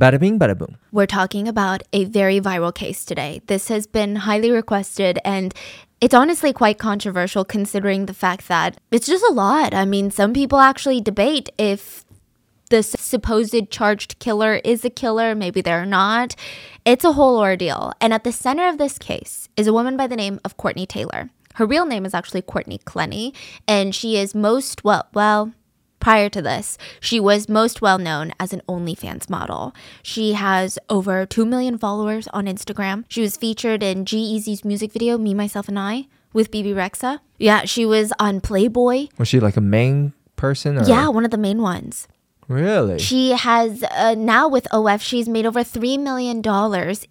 Bada bing, bada boom. We're talking about a very viral case today. This has been highly requested and it's honestly quite controversial considering the fact that it's just a lot. I mean, some people actually debate if the supposed charged killer is a killer, maybe they're not. It's a whole ordeal. And at the center of this case is a woman by the name of Courtney Taylor. Her real name is actually Courtney Clenney, and she is most well, well, Prior to this, she was most well known as an OnlyFans model. She has over 2 million followers on Instagram. She was featured in G-Eazy's music video, Me, Myself, and I, with Bebe Rexha. Yeah, she was on Playboy. Was she like a main person? Or? Yeah, one of the main ones. Really? She has uh, now with OF, she's made over $3 million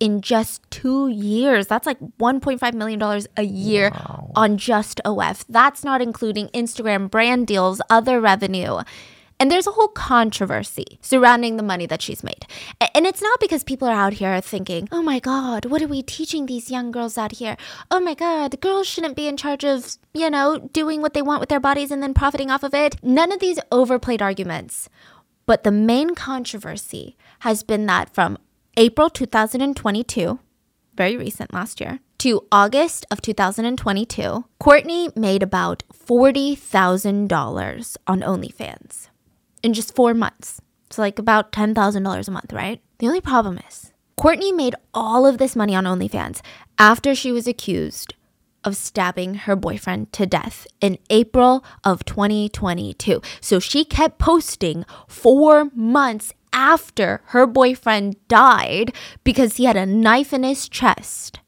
in just two years. That's like $1.5 million a year wow. on just OF. That's not including Instagram brand deals, other revenue. And there's a whole controversy surrounding the money that she's made. And it's not because people are out here thinking, oh my God, what are we teaching these young girls out here? Oh my God, girls shouldn't be in charge of, you know, doing what they want with their bodies and then profiting off of it. None of these overplayed arguments but the main controversy has been that from April 2022, very recent last year, to August of 2022, Courtney made about $40,000 on OnlyFans in just four months. So, like about $10,000 a month, right? The only problem is, Courtney made all of this money on OnlyFans after she was accused of stabbing her boyfriend to death in April of 2022. So she kept posting four months after her boyfriend died because he had a knife in his chest.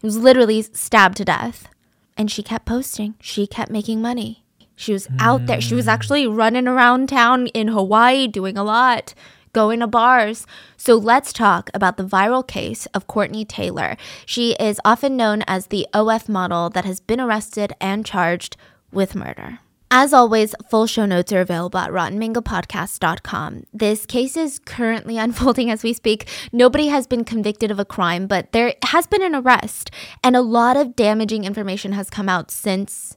He was literally stabbed to death. And she kept posting. She kept making money. She was out there. She was hmm. actually running around town in Hawaii doing a lot going to bars. So let's talk about the viral case of Courtney Taylor. She is often known as the OF model that has been arrested and charged with murder. As always, full show notes are available at rottenmangopodcast.com. This case is currently unfolding as we speak. Nobody has been convicted of a crime, but there has been an arrest, and a lot of damaging information has come out since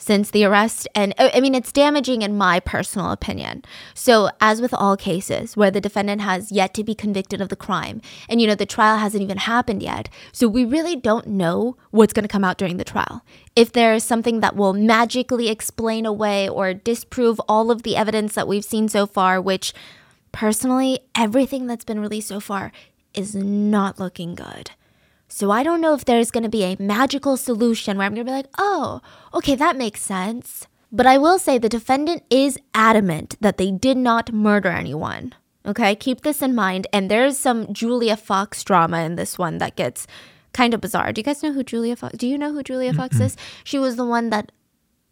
since the arrest. And oh, I mean, it's damaging in my personal opinion. So, as with all cases where the defendant has yet to be convicted of the crime, and you know, the trial hasn't even happened yet, so we really don't know what's going to come out during the trial. If there's something that will magically explain away or disprove all of the evidence that we've seen so far, which personally, everything that's been released so far is not looking good. So I don't know if there's going to be a magical solution where I'm going to be like, oh, okay, that makes sense. But I will say the defendant is adamant that they did not murder anyone. Okay, keep this in mind. And there's some Julia Fox drama in this one that gets kind of bizarre. Do you guys know who Julia Fox? Do you know who Julia Fox mm-hmm. is? She was the one that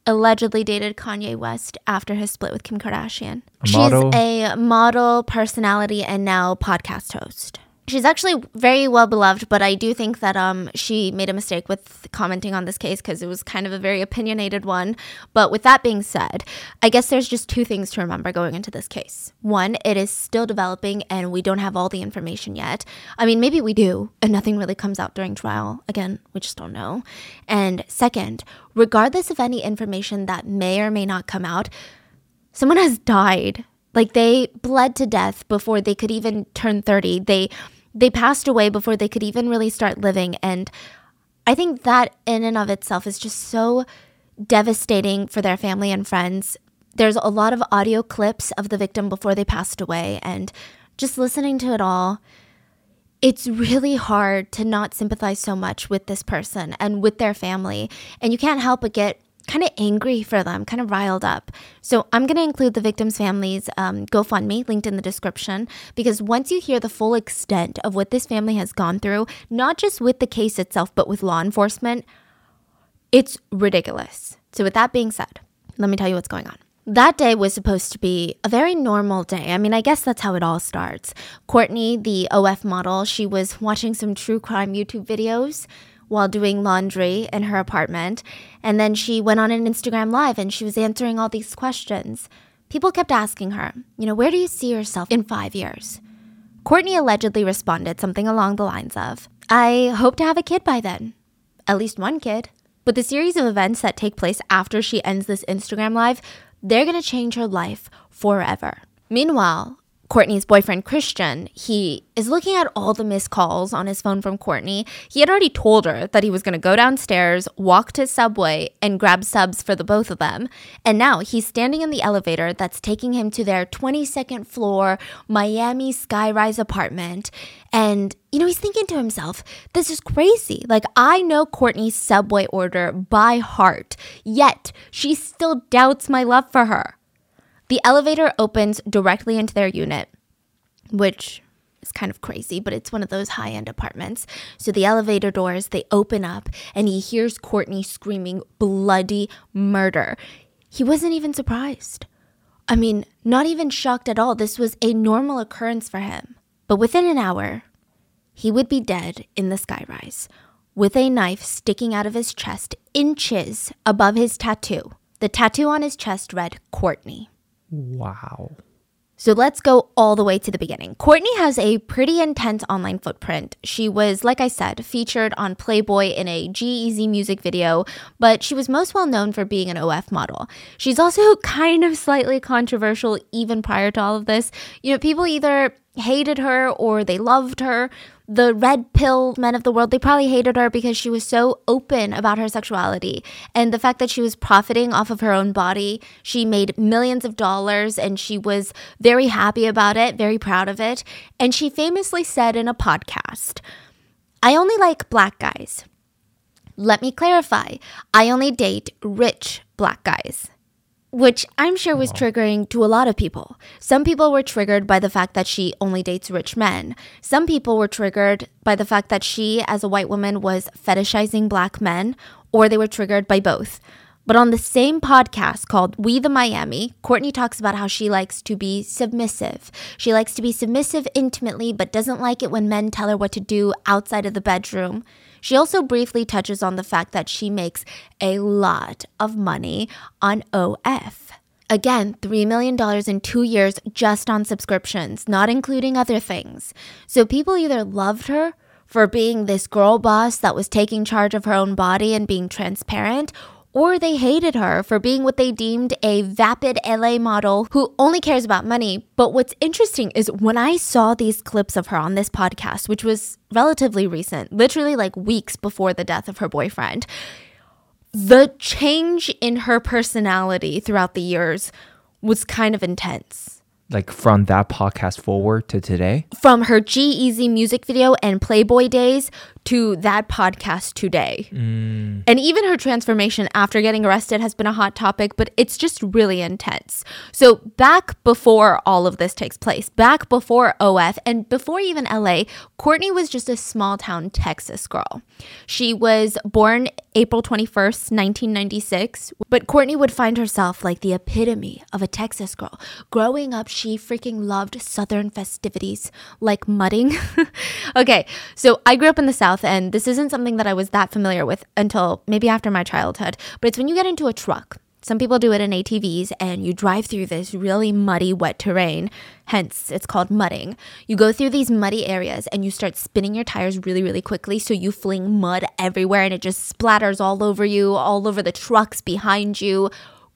allegedly dated Kanye West after his split with Kim Kardashian. A She's a model personality and now podcast host. She's actually very well beloved, but I do think that um she made a mistake with commenting on this case because it was kind of a very opinionated one. But with that being said, I guess there's just two things to remember going into this case. One, it is still developing and we don't have all the information yet. I mean, maybe we do, and nothing really comes out during trial. Again, we just don't know. And second, regardless of any information that may or may not come out, someone has died. Like they bled to death before they could even turn 30. They they passed away before they could even really start living. And I think that in and of itself is just so devastating for their family and friends. There's a lot of audio clips of the victim before they passed away, and just listening to it all, it's really hard to not sympathize so much with this person and with their family. And you can't help but get kind of angry for them, kind of riled up. So I'm going to include the victim's family's um, GoFundMe linked in the description because once you hear the full extent of what this family has gone through, not just with the case itself, but with law enforcement, it's ridiculous. So, with that being said, let me tell you what's going on. That day was supposed to be a very normal day. I mean, I guess that's how it all starts. Courtney, the OF model, she was watching some true crime YouTube videos while doing laundry in her apartment. And then she went on an Instagram live and she was answering all these questions. People kept asking her, you know, where do you see yourself in five years? Courtney allegedly responded something along the lines of, I hope to have a kid by then. At least one kid. But the series of events that take place after she ends this Instagram live they're to change her life forever. Meanwhile, Courtney's boyfriend Christian, he is looking at all the missed calls on his phone from Courtney. He had already told her that he was going to go downstairs, walk to Subway, and grab subs for the both of them. And now he's standing in the elevator that's taking him to their 22nd floor Miami skyrise apartment. And, you know, he's thinking to himself, this is crazy. Like, I know Courtney's Subway order by heart, yet she still doubts my love for her. The elevator opens directly into their unit, which is kind of crazy, but it's one of those high end apartments. So the elevator doors, they open up and he hears Courtney screaming bloody murder. He wasn't even surprised. I mean, not even shocked at all. This was a normal occurrence for him. But within an hour, he would be dead in the skyrise with a knife sticking out of his chest inches above his tattoo. The tattoo on his chest read Courtney. Wow. So let's go all the way to the beginning. Courtney has a pretty intense online footprint. She was, like I said, featured on Playboy in a G-Eazy music video, but she was most well known for being an OF model. She's also kind of slightly controversial even prior to all of this. You know, people either hated her or they loved her the red pill men of the world, they probably hated her because she was so open about her sexuality. And the fact that she was profiting off of her own body, she made millions of dollars and she was very happy about it, very proud of it. And she famously said in a podcast, I only like black guys. Let me clarify I only date rich black guys which I'm sure was uh-huh. triggering to a lot of people. Some people were triggered by the fact that she only dates rich men. Some people were triggered by the fact that she, as a white woman, was fetishizing black men, or they were triggered by both. But on the same podcast called We the Miami, Courtney talks about how she likes to be submissive. She likes to be submissive intimately, but doesn't like it when men tell her what to do outside of the bedroom. She also briefly touches on the fact that she makes a lot of money on OF. Again, $3 million in two years just on subscriptions, not including other things. So people either loved her for being this girl boss that was taking charge of her own body and being transparent, or they hated her for being what they deemed a vapid LA model who only cares about money. But what's interesting is when I saw these clips of her on this podcast, which was relatively recent, literally like weeks before the death of her boyfriend, the change in her personality throughout the years was kind of intense like from that podcast forward to today? From her G Easy music video and Playboy days to that podcast today. Mm. And even her transformation after getting arrested has been a hot topic, but it's just really intense. So, back before all of this takes place, back before OF and before even LA, Courtney was just a small town Texas girl. She was born April 21st, 1996, but Courtney would find herself like the epitome of a Texas girl. Growing up, she freaking loved Southern festivities like mudding. okay, so I grew up in the South And this isn't something that I was that familiar with until maybe after my childhood, but it's when you get into a truck. Some people do it in ATVs and you drive through this really muddy, wet terrain. Hence, it's called mudding. You go through these muddy areas and you start spinning your tires really, really quickly. So you fling mud everywhere and it just splatters all over you, all over the trucks behind you.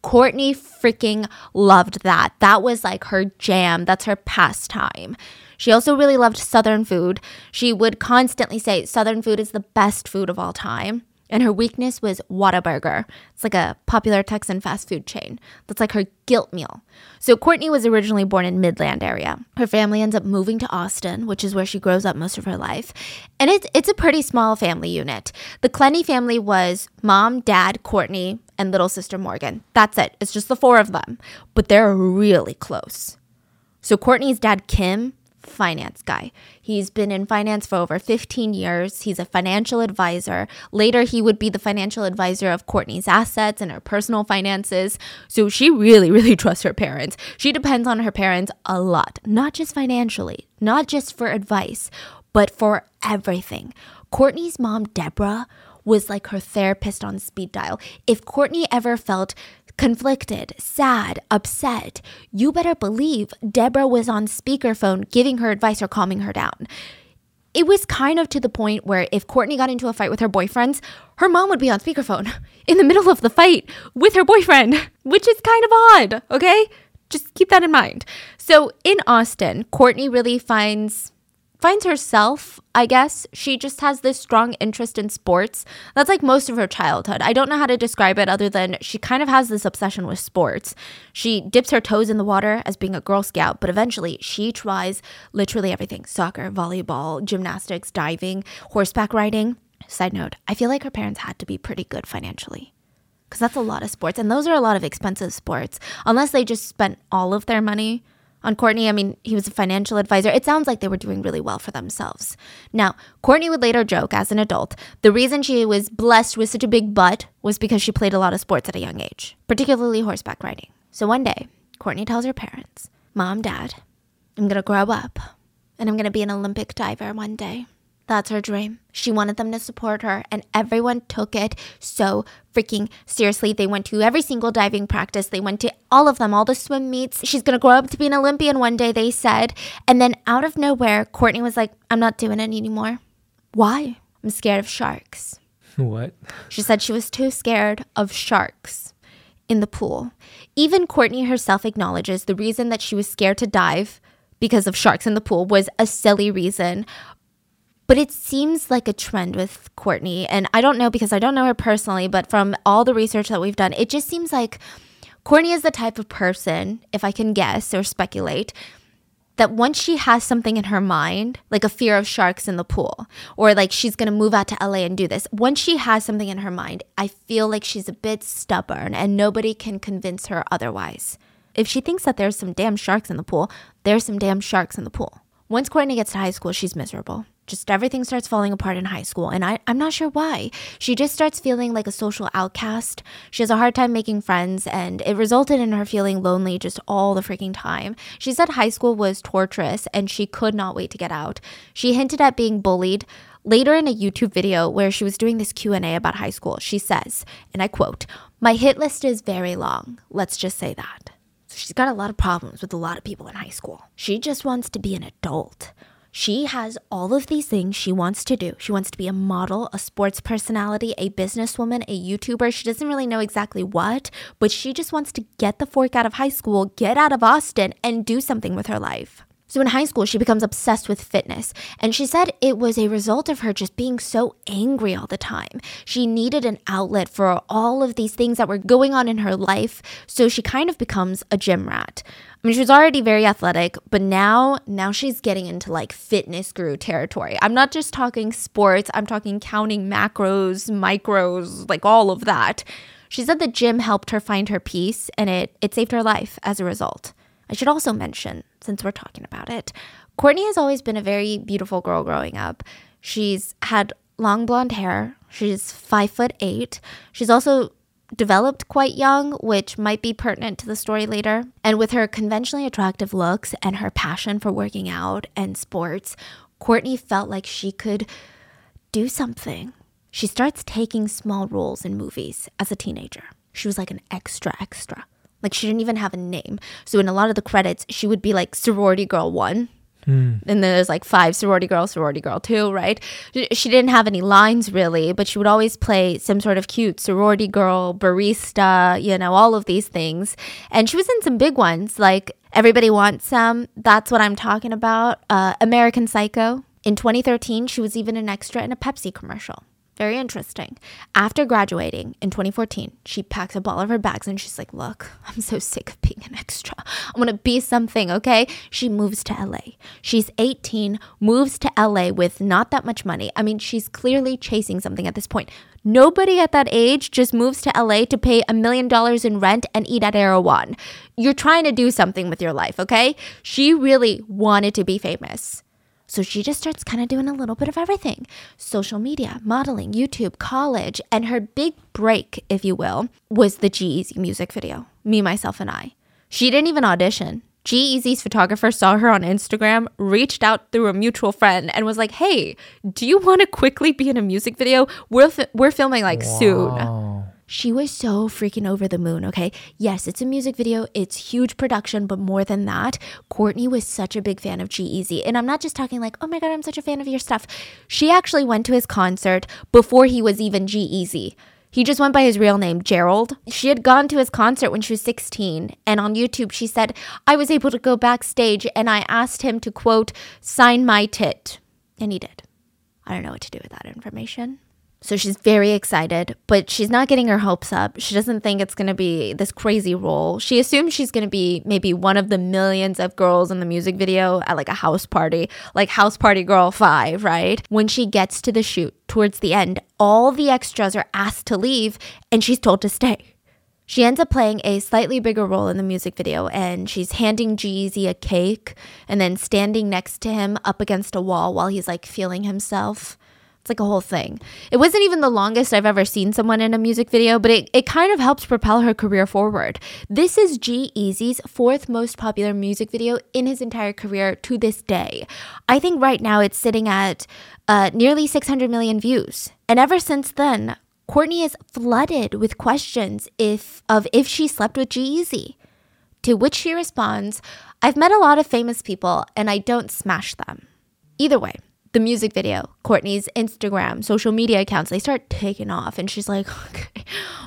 Courtney freaking loved that. That was like her jam. That's her pastime. She also really loved Southern food. She would constantly say Southern food is the best food of all time. And her weakness was Whataburger. It's like a popular Texan fast food chain. That's like her guilt meal. So Courtney was originally born in Midland area. Her family ends up moving to Austin, which is where she grows up most of her life. And it's it's a pretty small family unit. The Clenney family was mom, dad, Courtney, and little sister Morgan. That's it. It's just the four of them. But they're really close. So Courtney's dad Kim finance guy. He's been in finance for over 15 years. He's a financial advisor. Later, he would be the financial advisor of Courtney's assets and her personal finances. So she really, really trusts her parents. She depends on her parents a lot, not just financially, not just for advice, but for everything. Courtney's mom, Deborah, was like her therapist on speed dial. If Courtney ever felt conflicted, sad, upset, you better believe Deborah was on speakerphone giving her advice or calming her down. It was kind of to the point where if Courtney got into a fight with her boyfriends, her mom would be on speakerphone in the middle of the fight with her boyfriend, which is kind of odd, okay? Just keep that in mind. So in Austin, Courtney really finds finds herself, I guess. She just has this strong interest in sports. That's like most of her childhood. I don't know how to describe it other than she kind of has this obsession with sports. She dips her toes in the water as being a Girl Scout, but eventually she tries literally everything soccer, volleyball, gymnastics, diving, horseback riding. Side note, I feel like her parents had to be pretty good financially because that's a lot of sports and those are a lot of expensive sports unless they just spent all of their money on Courtney. I mean, he was a financial advisor. It sounds like they were doing really well for themselves. Now, Courtney would later joke as an adult the reason she was blessed with such a big butt was because she played a lot of sports at a young age, particularly horseback riding. So one day, Courtney tells her parents, Mom, Dad, I'm gonna grow up and I'm gonna be an Olympic diver one day. That's her dream. She wanted them to support her, and everyone took it so freaking seriously. They went to every single diving practice, they went to all of them, all the swim meets. She's gonna grow up to be an Olympian one day, they said. And then out of nowhere, Courtney was like, I'm not doing it anymore. Why? I'm scared of sharks. What? She said she was too scared of sharks in the pool. Even Courtney herself acknowledges the reason that she was scared to dive because of sharks in the pool was a silly reason. But it seems like a trend with Courtney. And I don't know because I don't know her personally, but from all the research that we've done, it just seems like Courtney is the type of person, if I can guess or speculate, that once she has something in her mind, like a fear of sharks in the pool, or like she's gonna move out to LA and do this, once she has something in her mind, I feel like she's a bit stubborn and nobody can convince her otherwise. If she thinks that there's some damn sharks in the pool, there's some damn sharks in the pool. Once Courtney gets to high school, she's miserable just everything starts falling apart in high school. And I, I'm not sure why. She just starts feeling like a social outcast. She has a hard time making friends, and it resulted in her feeling lonely just all the freaking time. She said high school was torturous and she could not wait to get out. She hinted at being bullied. Later in a YouTube video where she was doing this Q&A about high school, she says, and I quote, "My hit list is very long. Let's just say that." So she's got a lot of problems with a lot of people in high school. She just wants to be an adult. She has all of these things she wants to do. She wants to be a model, a sports personality, a businesswoman, a YouTuber. She doesn't really know exactly what, but she just wants to get the fork out of high school, get out of Austin, and do something with her life. So in high school, she becomes obsessed with fitness. And she said it was a result of her just being so angry all the time. She needed an outlet for all of these things that were going on in her life. So she kind of becomes a gym rat. I mean, she was already very athletic, but now, now she's getting into like fitness guru territory. I'm not just talking sports, I'm talking counting macros, micros, like all of that. She said the gym helped her find her peace and it, it saved her life as a result. I should also mention, since we're talking about it, Courtney has always been a very beautiful girl growing up. She's had long blonde hair. She's five foot eight. She's also developed quite young, which might be pertinent to the story later. And with her conventionally attractive looks and her passion for working out and sports, Courtney felt like she could do something. She starts taking small roles in movies as a teenager. She was like an extra extra. Like she didn't even have a name. So in a lot of the credits, she would be like sorority girl one. And then there's like five sorority girl, sorority girl two, right? She didn't have any lines really, but she would always play some sort of cute sorority girl, barista, you know, all of these things. And she was in some big ones like Everybody Wants Some. That's what I'm talking about. Uh, American Psycho. In 2013, she was even an extra in a Pepsi commercial. Very interesting. After graduating in 2014, she packs up all of her bags and she's like, Look, I'm so sick of being an extra. I want to be something, okay? She moves to LA. She's 18, moves to LA with not that much money. I mean, she's clearly chasing something at this point. Nobody at that age just moves to LA to pay a million dollars in rent and eat at Erewhon. You're trying to do something with your life, okay? She really wanted to be famous. So she just starts kind of doing a little bit of everything social media, modeling, YouTube, college. And her big break, if you will, was the G music video Me, Myself, and I. She didn't even audition. G photographer saw her on Instagram, reached out through a mutual friend, and was like, "Hey, do you want to quickly be in a music video? We're fi- we're filming like wow. soon." She was so freaking over the moon, okay? Yes, it's a music video, it's huge production, but more than that, Courtney was such a big fan of G-Eazy. And I'm not just talking like, oh my God, I'm such a fan of your stuff. She actually went to his concert before he was even G-Eazy. He just went by his real name, Gerald. She had gone to his concert when she was 16, and on YouTube she said, I was able to go backstage and I asked him to quote, sign my tit. And he did. I don't know what to do with that information. So she's very excited, but she's not getting her hopes up. She doesn't think it's going to be this crazy role. She assumes she's going to be maybe one of the millions of girls in the music video at like a house party, like House Party Girl 5, right? When she gets to the shoot towards the end, all the extras are asked to leave and she's told to stay. She ends up playing a slightly bigger role in the music video and she's handing G-Eazy a cake and then standing next to him up against a wall while he's like feeling himself. It's like a whole thing. It wasn't even the longest I've ever seen someone in a music video, but it, it kind of helps propel her career forward. This is G-Eazy's fourth most popular music video in his entire career to this day. I think right now it's sitting at uh, nearly 600 million views. And ever since then, Courtney is flooded with questions if of if she slept with G-Eazy. To which she responds, I've met a lot of famous people and I don't smash them. Either way, the music video, Courtney's Instagram, social media accounts, they start taking off. And she's like, okay,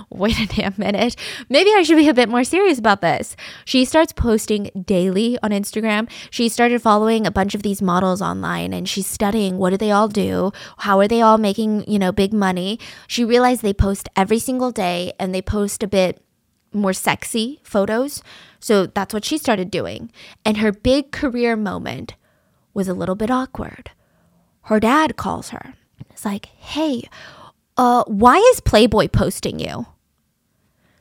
wait a damn minute. Maybe I should be a bit more serious about this. She starts posting daily on Instagram. She started following a bunch of these models online and she's studying what do they all do? How are they all making, you know, big money? She realized they post every single day and they post a bit more sexy photos. So that's what she started doing. And her big career moment was a little bit awkward her dad calls her. It's like, hey, uh, why is Playboy posting you?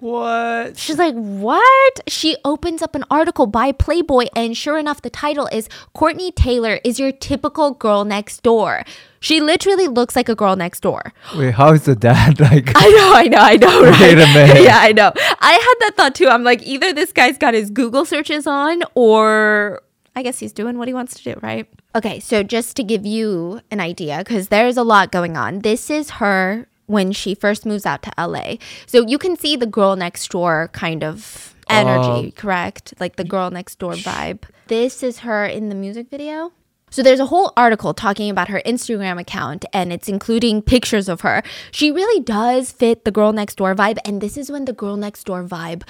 What? She's like, what? She opens up an article by Playboy, and sure enough, the title is Courtney Taylor is your typical girl next door. She literally looks like a girl next door. Wait, how is the dad like? I know, I know, I know. Right? Wait a minute. Yeah, I know. I had that thought too. I'm like, either this guy's got his Google searches on, or I guess he's doing what he wants to do, right? Okay, so just to give you an idea, because there's a lot going on, this is her when she first moves out to LA. So you can see the girl next door kind of energy, uh, correct? Like the girl next door vibe. This is her in the music video. So there's a whole article talking about her Instagram account and it's including pictures of her. She really does fit the girl next door vibe and this is when the girl next door vibe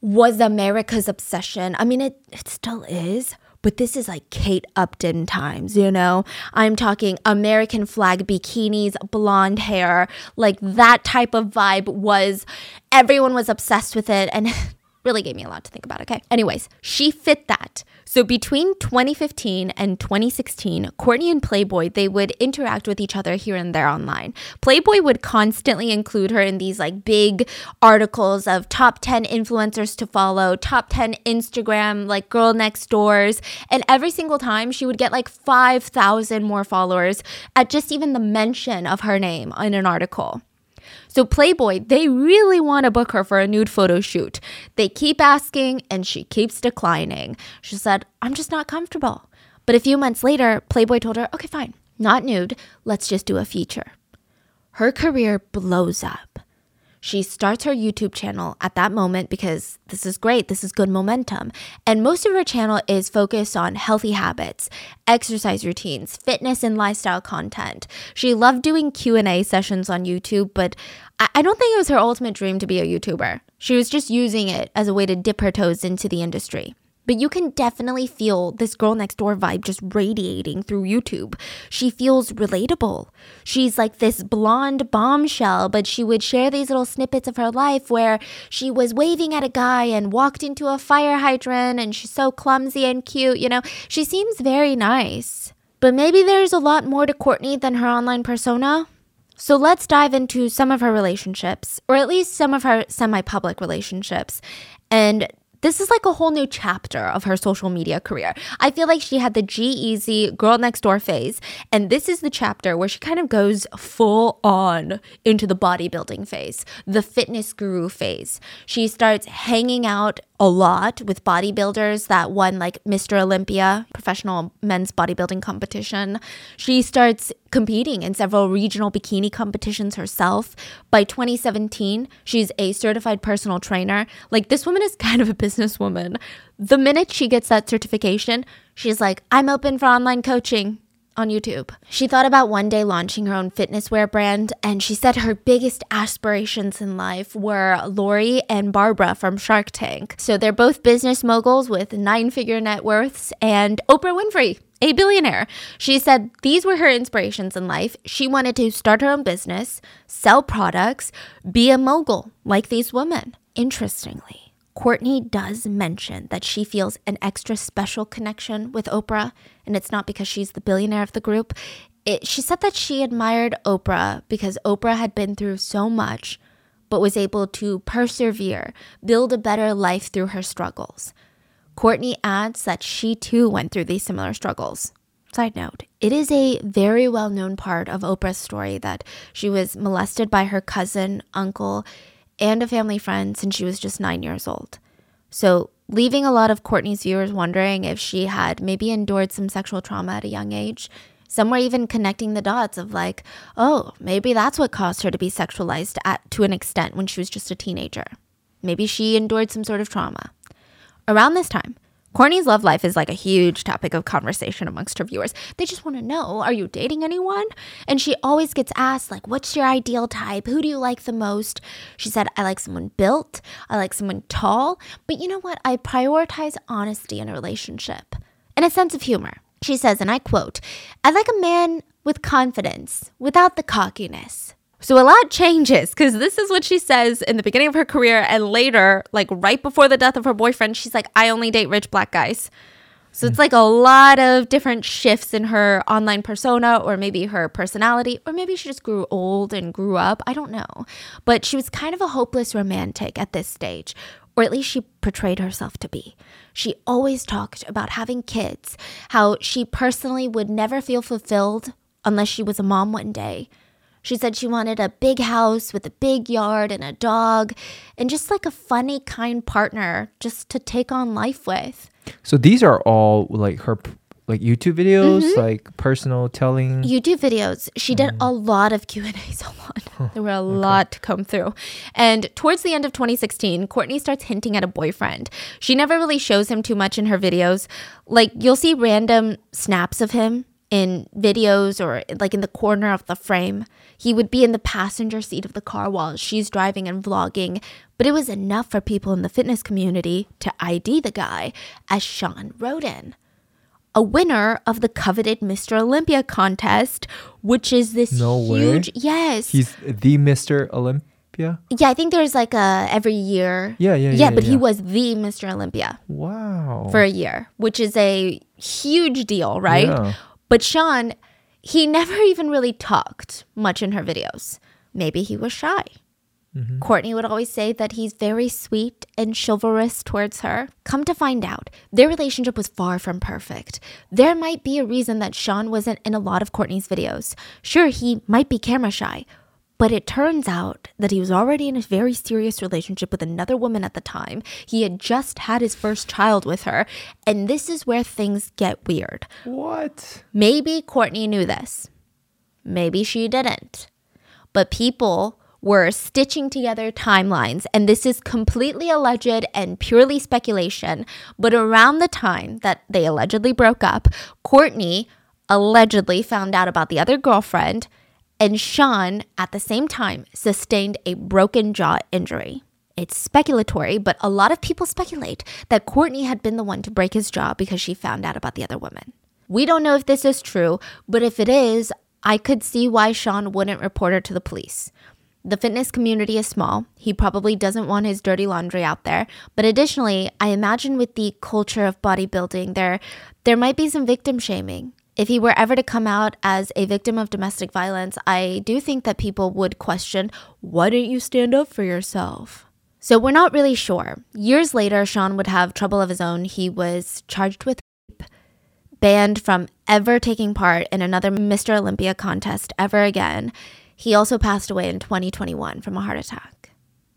was America's obsession. I mean, it, it still is, but this is like Kate Upton times, you know? I'm talking American flag bikinis, blonde hair, like that type of vibe was, everyone was obsessed with it. And really gave me a lot to think about, okay? Anyways, she fit that. So between 2015 and 2016, Courtney and Playboy, they would interact with each other here and there online. Playboy would constantly include her in these like big articles of top 10 influencers to follow, top 10 Instagram like girl next doors, and every single time she would get like 5,000 more followers at just even the mention of her name in an article. So Playboy, they really want to book her for a nude photo shoot. They keep asking and she keeps declining. She said, I'm just not comfortable. But a few months later, Playboy told her, okay, fine, not nude, let's just do a feature. Her career blows up. She starts her YouTube channel at that moment because this is great, this is good momentum. And most of her channel is focused on healthy habits, exercise routines, fitness and lifestyle content. She loved doing Q&A sessions on YouTube, but I don't think it was her ultimate dream to be a YouTuber. She was just using it as a way to dip her toes into the industry. But you can definitely feel this girl next door vibe just radiating through YouTube. She feels relatable. She's like this blonde bombshell, but she would share these little snippets of her life where she was waving at a guy and walked into a fire hydrant and she's so clumsy and cute. You know, she seems very nice. But maybe there's a lot more to Courtney than her online persona. So let's dive into some of her relationships, or at least some of her semi public relationships, and this is like a whole new chapter of her social media career. I feel like she had the G-Eazy girl next door phase, and this is the chapter where she kind of goes full on into the bodybuilding phase, the fitness guru phase. She starts hanging out a lot with bodybuilders that won like Mr. Olympia, professional men's bodybuilding competition. She starts competing in several regional bikini competitions herself. By 2017, she's a certified personal trainer. Like, this woman is kind of a businesswoman. The minute she gets that certification, she's like, I'm open for online coaching on YouTube. She thought about one day launching her own fitness wear brand, and she said her biggest aspirations in life were Lori and Barbara from Shark Tank. So they're both business moguls with nine figure net worths, and Oprah Winfrey. A billionaire. She said these were her inspirations in life. She wanted to start her own business, sell products, be a mogul like these women. Interestingly, Courtney does mention that she feels an extra special connection with Oprah, and it's not because she's the billionaire of the group. It, she said that she admired Oprah because Oprah had been through so much, but was able to persevere, build a better life through her struggles. Courtney adds that she too went through these similar struggles. Side note, it is a very well known part of Oprah's story that she was molested by her cousin, uncle, and a family friend since she was just nine years old. So, leaving a lot of Courtney's viewers wondering if she had maybe endured some sexual trauma at a young age. Some were even connecting the dots of like, oh, maybe that's what caused her to be sexualized at, to an extent when she was just a teenager. Maybe she endured some sort of trauma. Around this time, Courtney's love life is like a huge topic of conversation amongst her viewers. They just want to know, are you dating anyone? And she always gets asked, like, what's your ideal type? Who do you like the most? She said, I like someone built, I like someone tall, but you know what? I prioritize honesty in a relationship and a sense of humor. She says, and I quote, I like a man with confidence without the cockiness. So a lot changes because this is what she says in the beginning of her career. And later, like right before the death of her boyfriend, she's like, I only date rich black guys. So it's hmm. like a lot of different shifts in her online persona, or maybe her personality, or maybe she just grew old and grew up. I don't know. But she was kind of a hopeless romantic at this stage, or at least she portrayed herself to be. She always talked about having kids, how she personally would never feel fulfilled unless she was a mom one day. She said she wanted a big house with a big yard and a dog, and just like a funny, kind partner just to take on life with. So these are all like her p- like YouTube videos, mm-hmm. like personal telling. YouTube videos. She did mm. a lot of Q and A's. A lot. There were a lot to come through. And towards the end of 2016, Courtney starts hinting at a boyfriend. She never really shows him too much in her videos. Like you'll see random snaps of him in videos or like in the corner of the frame. He would be in the passenger seat of the car while she's driving and vlogging, but it was enough for people in the fitness community to ID the guy as Shawn Rhoden, a winner of the coveted Mr. Olympia contest, which is this No way. yes. He's the Mr. Olympia. yeah, I think there's like a every year. Yeah, yeah, Yeah, yeah, but he was the Mr. Olympia Wow. for a year, which is a huge deal, right? Yeah. But Shawn, he never even really talked much in her videos. Maybe he was shy. Mm-hmm. Courtney would always say that he's very sweet and chivalrous towards her. Come to find out, their relationship was far from perfect. There might be a reason that Shawn wasn't in a lot of Courtney's videos. Sure, he might be camera shy, but it turns out that he was already in a very serious relationship with another woman at the time. He had just had his first child with her, and this is where things get weird. What? Maybe Courtney knew this. Maybe she didn't. But people were stitching together timelines, and this is completely alleged and purely speculation. But around the time that they allegedly broke up, Courtney allegedly found out about the other girlfriend, and Shawn, at the same time, sustained a broken jaw injury. It's speculatory, but a lot of people speculate that Courtney had been the one to break his jaw because she found out about the other woman. We don't know if this is true, but if it is, I could see why Shawn wouldn't report her to the police. The fitness community is small. He probably doesn't want his dirty laundry out there. But additionally, I imagine with the culture of bodybuilding, there there might be some victim shaming. If he were ever to come out as a victim of domestic violence, I do think that people would question, why didn't you stand up for yourself? So we're not really sure. Years later, Shawn would have trouble of his own. He was charged with rape, banned from ever taking part in another Mr. Olympia contest ever again. He also passed away in 2021 from a heart attack.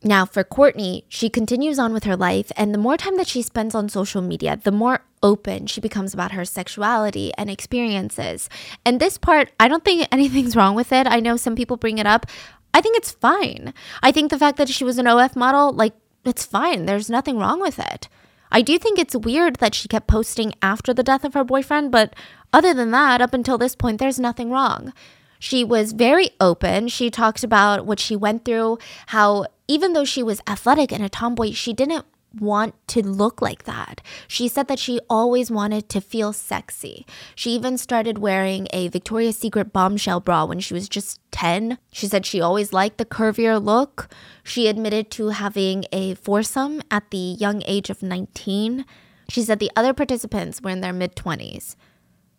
Now, for Courtney, she continues on with her life, and the more time that she spends on social media, the more open she becomes about her sexuality and experiences. And this part, I don't think anything's wrong with it. I know some people bring it up. I think it's fine. I think the fact that she was an OF model, like, it's fine. There's nothing wrong with it. I do think it's weird that she kept posting after the death of her boyfriend, but other than that, up until this point, there's nothing wrong. She was very open. She talked about what she went through, how even though she was athletic and a tomboy, she didn't want to look like that. She said that she always wanted to feel sexy. She even started wearing a Victoria's Secret bombshell bra when she was just 10. She said she always liked the curvier look. She admitted to having a foursome at the young age of 19. She said the other participants were in their mid 20s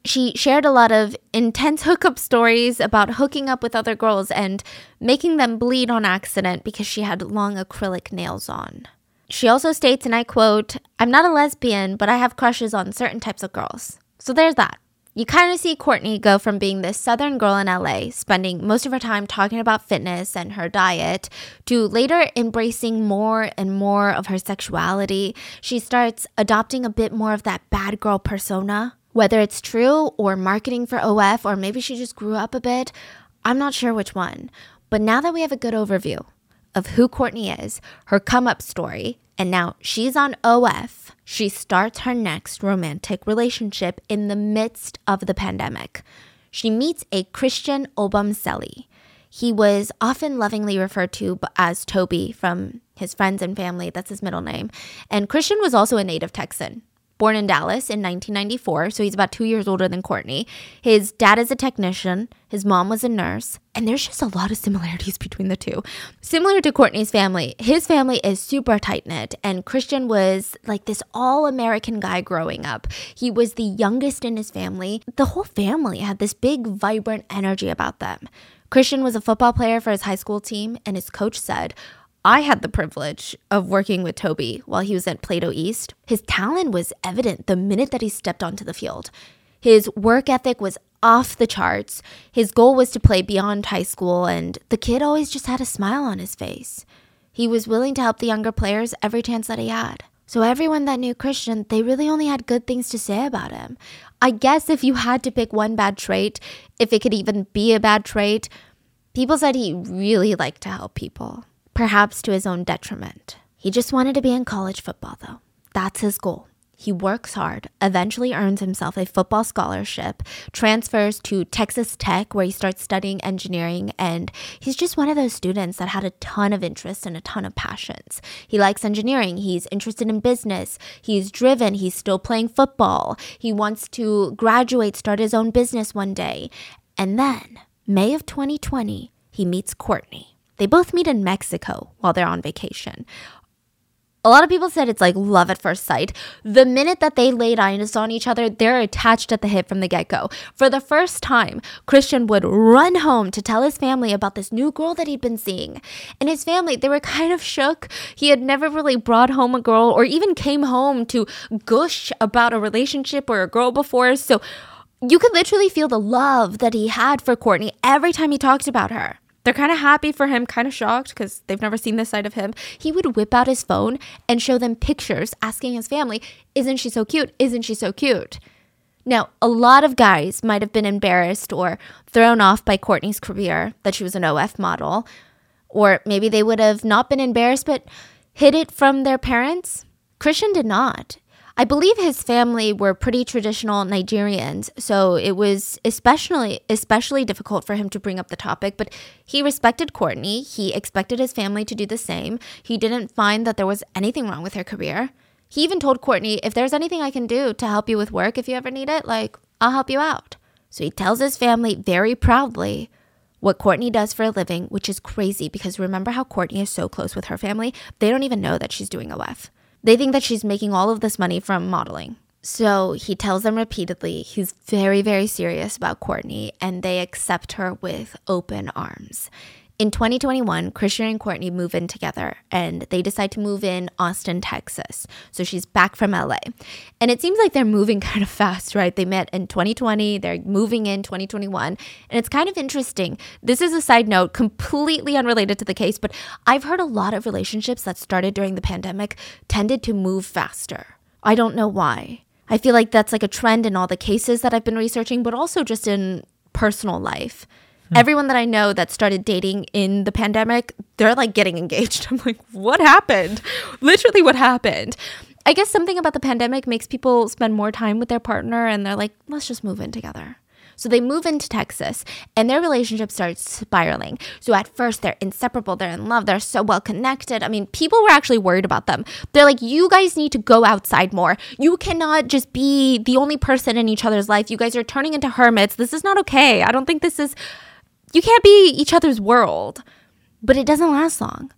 she shared a lot of intense hookup stories about hooking up with other girls and making them bleed on accident because she had long acrylic nails on. She also states, and I quote, I'm not a lesbian, but I have crushes on certain types of girls. So there's that. You kind of see Courtney go from being this southern girl in LA, spending most of her time talking about fitness and her diet, to later embracing more and more of her sexuality. She starts adopting a bit more of that bad girl persona whether it's true or marketing for OF, or maybe she just grew up a bit, I'm not sure which one. But now that we have a good overview of who Courtney is, her come up story, and now she's on OF, she starts her next romantic relationship in the midst of the pandemic. She meets a Christian Obumseli. He was often lovingly referred to as Toby from his friends and family. That's his middle name. And Christian was also a native Texan born in Dallas in 1994, so he's about two years older than Courtney. His dad is a technician, his mom was a nurse, and there's just a lot of similarities between the two. Similar to Courtney's family, his family is super tight knit, and Christian was like this all American guy growing up. He was the youngest in his family. The whole family had this big, vibrant energy about them. Christian was a football player for his high school team, and his coach said, I had the privilege of working with Toby while he was at Plano East. His talent was evident the minute that he stepped onto the field. His work ethic was off the charts. His goal was to play beyond high school, and the kid always just had a smile on his face. He was willing to help the younger players every chance that he had. So everyone that knew Christian, they really only had good things to say about him. I guess if you had to pick one bad trait, if it could even be a bad trait, people said he really liked to help people perhaps to his own detriment. He just wanted to be in college football, though. That's his goal. He works hard, eventually earns himself a football scholarship, transfers to Texas Tech, where he starts studying engineering, and he's just one of those students that had a ton of interest and a ton of passions. He likes engineering, he's interested in business, he's driven, he's still playing football, he wants to graduate, start his own business one day. And then, May of 2020, he meets Courtney. They both meet in Mexico while they're on vacation. A lot of people said it's like love at first sight. The minute that they laid eyes on each other, they're attached at the hip from the get go. For the first time, Christian would run home to tell his family about this new girl that he'd been seeing. And his family, they were kind of shook. He had never really brought home a girl or even came home to gush about a relationship or a girl before. So you could literally feel the love that he had for Courtney every time he talked about her. They're kind of happy for him, kind of shocked because they've never seen this side of him. He would whip out his phone and show them pictures, asking his family, Isn't she so cute? Isn't she so cute? Now, a lot of guys might have been embarrassed or thrown off by Courtney's career that she was an OF model, or maybe they would have not been embarrassed but hid it from their parents. Christian did not. I believe his family were pretty traditional Nigerians, so it was especially especially difficult for him to bring up the topic, but he respected Courtney. He expected his family to do the same. He didn't find that there was anything wrong with her career. He even told Courtney, if there's anything I can do to help you with work if you ever need it, like, I'll help you out. So he tells his family very proudly what Courtney does for a living, which is crazy because remember how Courtney is so close with her family? They don't even know that she's doing a WEF. They think that she's making all of this money from modeling. So he tells them repeatedly he's very, very serious about Courtney, and they accept her with open arms. In 2021, Christian and Courtney move in together and they decide to move in Austin, Texas. So she's back from LA. And it seems like they're moving kind of fast, right? They met in 2020, they're moving in 2021. And it's kind of interesting. This is a side note, completely unrelated to the case, but I've heard a lot of relationships that started during the pandemic tended to move faster. I don't know why. I feel like that's like a trend in all the cases that I've been researching, but also just in personal life. Hmm. Everyone that I know that started dating in the pandemic, they're like getting engaged. I'm like, what happened? Literally, what happened? I guess something about the pandemic makes people spend more time with their partner and they're like, let's just move in together. So they move into Texas and their relationship starts spiraling. So at first they're inseparable, they're in love, they're so well connected. I mean, people were actually worried about them. They're like, you guys need to go outside more. You cannot just be the only person in each other's life. You guys are turning into hermits. This is not okay. I don't think this is you can't be each other's world. But it doesn't last long.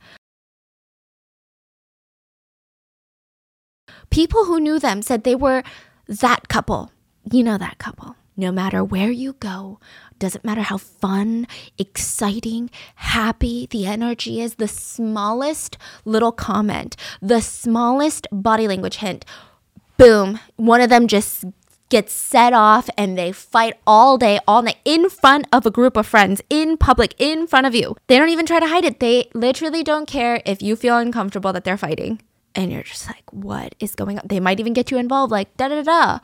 People who knew them said they were that couple. You know that couple. No matter where you go, doesn't matter how fun, exciting, happy the energy is, the smallest little comment, the smallest body language hint, boom, one of them just get set off and they fight all day, all night in front of a group of friends, in public, in front of you. They don't even try to hide it. They literally don't care if you feel uncomfortable that they're fighting. And you're just like, what is going on? They might even get you involved, like, da da da.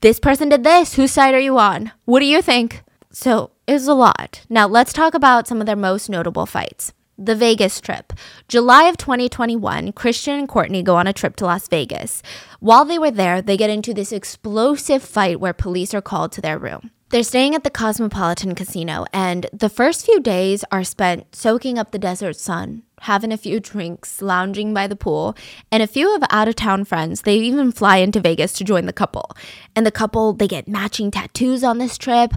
This person did this. Whose side are you on? What do you think? So it's a lot. Now let's talk about some of their most notable fights the Vegas trip. July of 2021, Christian and Courtney go on a trip to Las Vegas. While they were there, they get into this explosive fight where police are called to their room. They're staying at the Cosmopolitan Casino, and the first few days are spent soaking up the desert sun, having a few drinks, lounging by the pool, and a few of out of town friends. They even fly into Vegas to join the couple. And the couple, they get matching tattoos on this trip.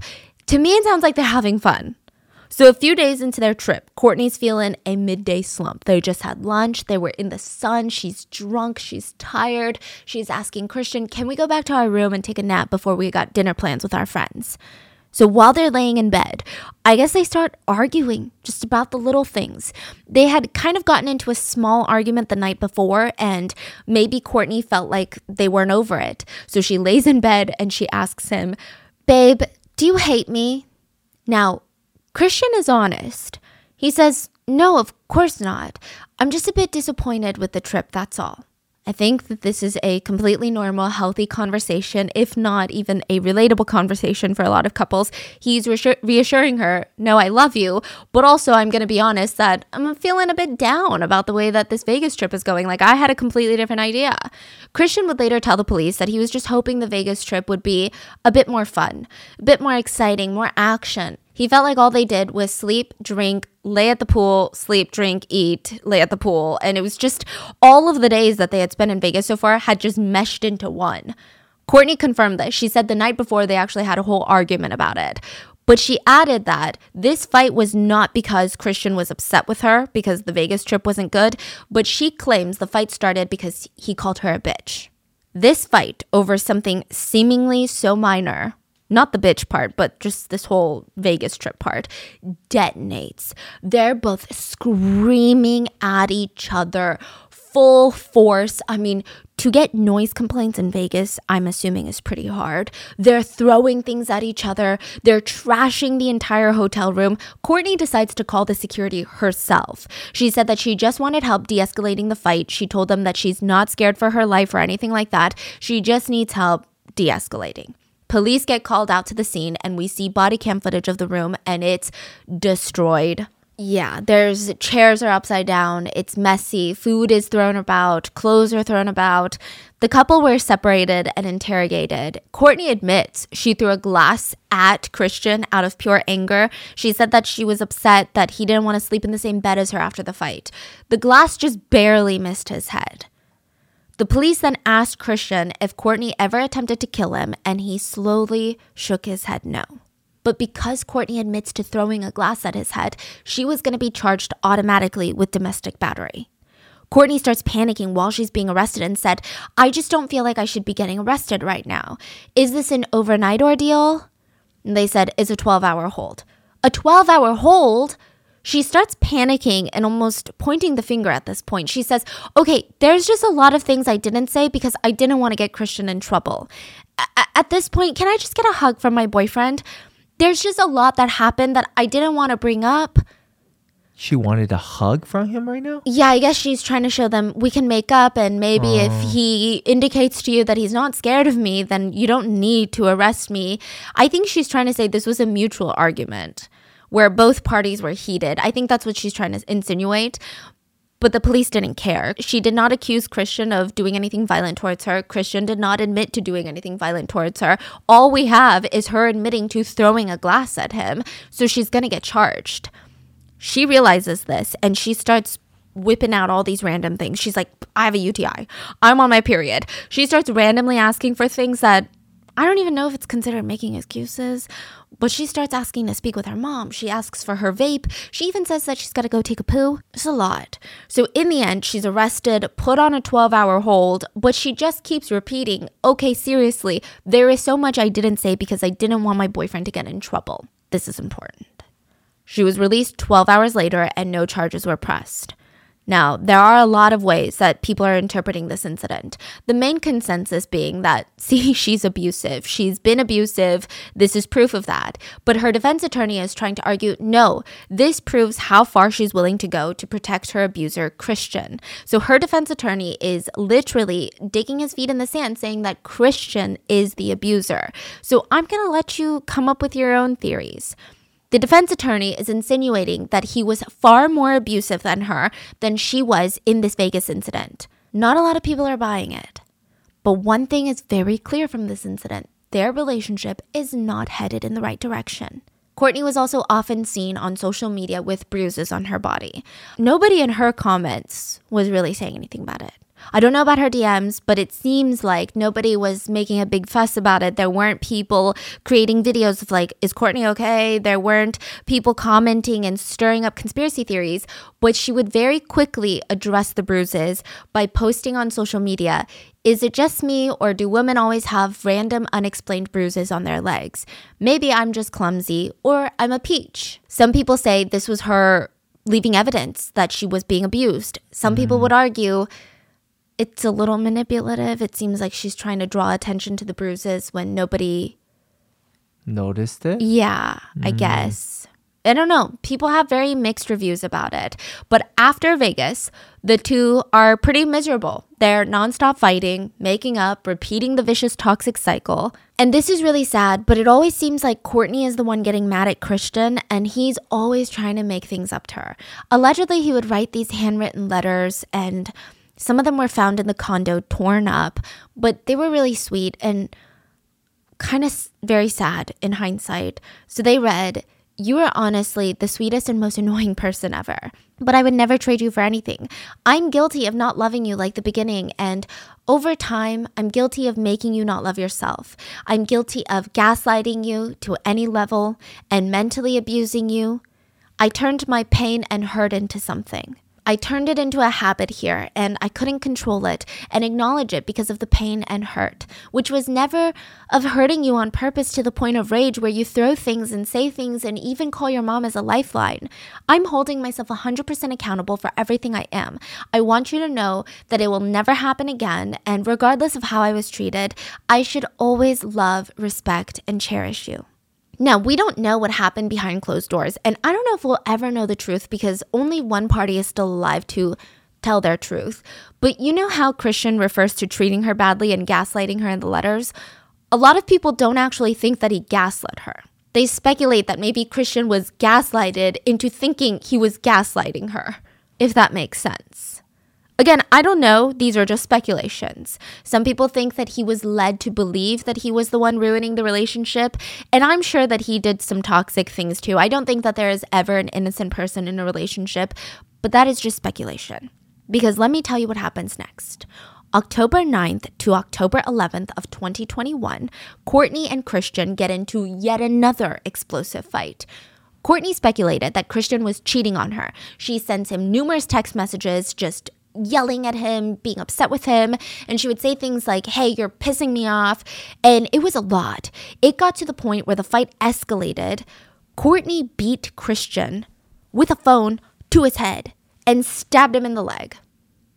To me, it sounds like they're having fun. So, a few days into their trip, Courtney's feeling a midday slump. They just had lunch, they were in the sun, she's drunk, she's tired. She's asking Christian, Can we go back to our room and take a nap before we got dinner plans with our friends? So, while they're laying in bed, I guess they start arguing just about the little things. They had kind of gotten into a small argument the night before, and maybe Courtney felt like they weren't over it. So, she lays in bed and she asks him, Babe, do you hate me? Now, Christian is honest. He says, No, of course not. I'm just a bit disappointed with the trip, that's all. I think that this is a completely normal, healthy conversation, if not even a relatable conversation for a lot of couples. He's reassuring her, No, I love you, but also I'm going to be honest that I'm feeling a bit down about the way that this Vegas trip is going. Like, I had a completely different idea. Christian would later tell the police that he was just hoping the Vegas trip would be a bit more fun, a bit more exciting, more action. He felt like all they did was sleep, drink, lay at the pool, sleep, drink, eat, lay at the pool. And it was just all of the days that they had spent in Vegas so far had just meshed into one. Courtney confirmed this. She said the night before they actually had a whole argument about it. But she added that this fight was not because Christian was upset with her because the Vegas trip wasn't good, but she claims the fight started because he called her a bitch. This fight over something seemingly so minor not the bitch part, but just this whole Vegas trip part, detonates. They're both screaming at each other full force. I mean, to get noise complaints in Vegas, I'm assuming is pretty hard. They're throwing things at each other. They're trashing the entire hotel room. Courtney decides to call the security herself. She said that she just wanted help de escalating the fight. She told them that she's not scared for her life or anything like that. She just needs help de escalating. Police get called out to the scene and we see body cam footage of the room and it's destroyed. Yeah, there's chairs are upside down. It's messy. Food is thrown about. Clothes are thrown about. The couple were separated and interrogated. Courtney admits she threw a glass at Christian out of pure anger. She said that she was upset that he didn't want to sleep in the same bed as her after the fight. The glass just barely missed his head. The police then asked Christian if Courtney ever attempted to kill him, and he slowly shook his head no. But because Courtney admits to throwing a glass at his head, she was going to be charged automatically with domestic battery. Courtney starts panicking while she's being arrested and said, I just don't feel like I should be getting arrested right now. Is this an overnight ordeal? And they said, It's a 12 hour hold. A 12 hour hold? She starts panicking and almost pointing the finger at this point. She says, Okay, there's just a lot of things I didn't say because I didn't want to get Christian in trouble. A- at this point, can I just get a hug from my boyfriend? there's just a lot that happened that I didn't want to bring up. She wanted a hug from him right now? Yeah, I guess she's trying to show them we can make up, and maybe oh. if he indicates to you that he's not scared of me, then you don't need to arrest me. I think she's trying to say this was a mutual argument where both parties were heated. I think that's what she's trying to insinuate. But the police didn't care. She did not accuse Christian of doing anything violent towards her. Christian did not admit to doing anything violent towards her. All we have is her admitting to throwing a glass at him. So she's going to get charged. She realizes this and she starts whipping out all these random things. She's like, I have a UTI. I'm on my period. She starts randomly asking for things that I don't even know if it's considered making excuses but she starts asking to speak with her mom. She asks for her vape. She even says that she's got to go take a poo. It's a lot. So, in the end, she's arrested, put on a 12 hour hold, but she just keeps repeating, okay, seriously, there is so much I didn't say because I didn't want my boyfriend to get in trouble. This is important. She was released 12 hours later and no charges were pressed. Now, there are a lot of ways that people are interpreting this incident. The main consensus being that, see, she's abusive. She's been abusive. This is proof of that. But her defense attorney is trying to argue no, this proves how far she's willing to go to protect her abuser, Christian. So her defense attorney is literally digging his feet in the sand, saying that Christian is the abuser. So I'm going to let you come up with your own theories. The defense attorney is insinuating that he was far more abusive than her than she was in this Vegas incident. Not a lot of people are buying it. But one thing is very clear from this incident their relationship is not headed in the right direction. Courtney was also often seen on social media with bruises on her body. Nobody in her comments was really saying anything about it. I don't know about her DMs, but it seems like nobody was making a big fuss about it. There weren't people creating videos of like, is Courtney okay? There weren't people commenting and stirring up conspiracy theories, but she would very quickly address the bruises by posting on social media. Is it just me, or do women always have random unexplained bruises on their legs? Maybe I'm just clumsy, or I'm a peach. Some people say this was her leaving evidence that she was being abused. Some mm-hmm. people would argue it's a little manipulative. It seems like she's trying to draw attention to the bruises when nobody noticed it. Yeah, mm. I guess. I don't know. People have very mixed reviews about it. But after Vegas, the two are pretty miserable. They're nonstop fighting, making up, repeating the vicious toxic cycle. And this is really sad, but it always seems like Courtney is the one getting mad at Christian, and he's always trying to make things up to her. Allegedly, he would write these handwritten letters and some of them were found in the condo torn up, but they were really sweet and kind of very sad in hindsight. So they read, You are honestly the sweetest and most annoying person ever, but I would never trade you for anything. I'm guilty of not loving you like the beginning, and over time, I'm guilty of making you not love yourself. I'm guilty of gaslighting you to any level and mentally abusing you. I turned my pain and hurt into something. I turned it into a habit here and I couldn't control it and acknowledge it because of the pain and hurt, which was never of hurting you on purpose to the point of rage where you throw things and say things and even call your mom as a lifeline. I'm holding myself 100% accountable for everything I am. I want you to know that it will never happen again, and regardless of how I was treated, I should always love, respect, and cherish you. Now, we don't know what happened behind closed doors, and I don't know if we'll ever know the truth because only one party is still alive to tell their truth. But you know how Christian refers to treating her badly and gaslighting her in the letters? A lot of people don't actually think that he gaslit her. They speculate that maybe Christian was gaslighted into thinking he was gaslighting her, if that makes sense. Again, I don't know. These are just speculations. Some people think that he was led to believe that he was the one ruining the relationship. And I'm sure that he did some toxic things too. I don't think that there is ever an innocent person in a relationship, but that is just speculation. Because let me tell you what happens next. October 9th to October 11th of 2021, Courtney and Christian get into yet another explosive fight. Courtney speculated that Christian was cheating on her. She sends him numerous text messages just yelling at him, being upset with him, and she would say things like, Hey, you're pissing me off. And it was a lot. It got to the point where the fight escalated. Courtney beat Christian with a phone to his head and stabbed him in the leg.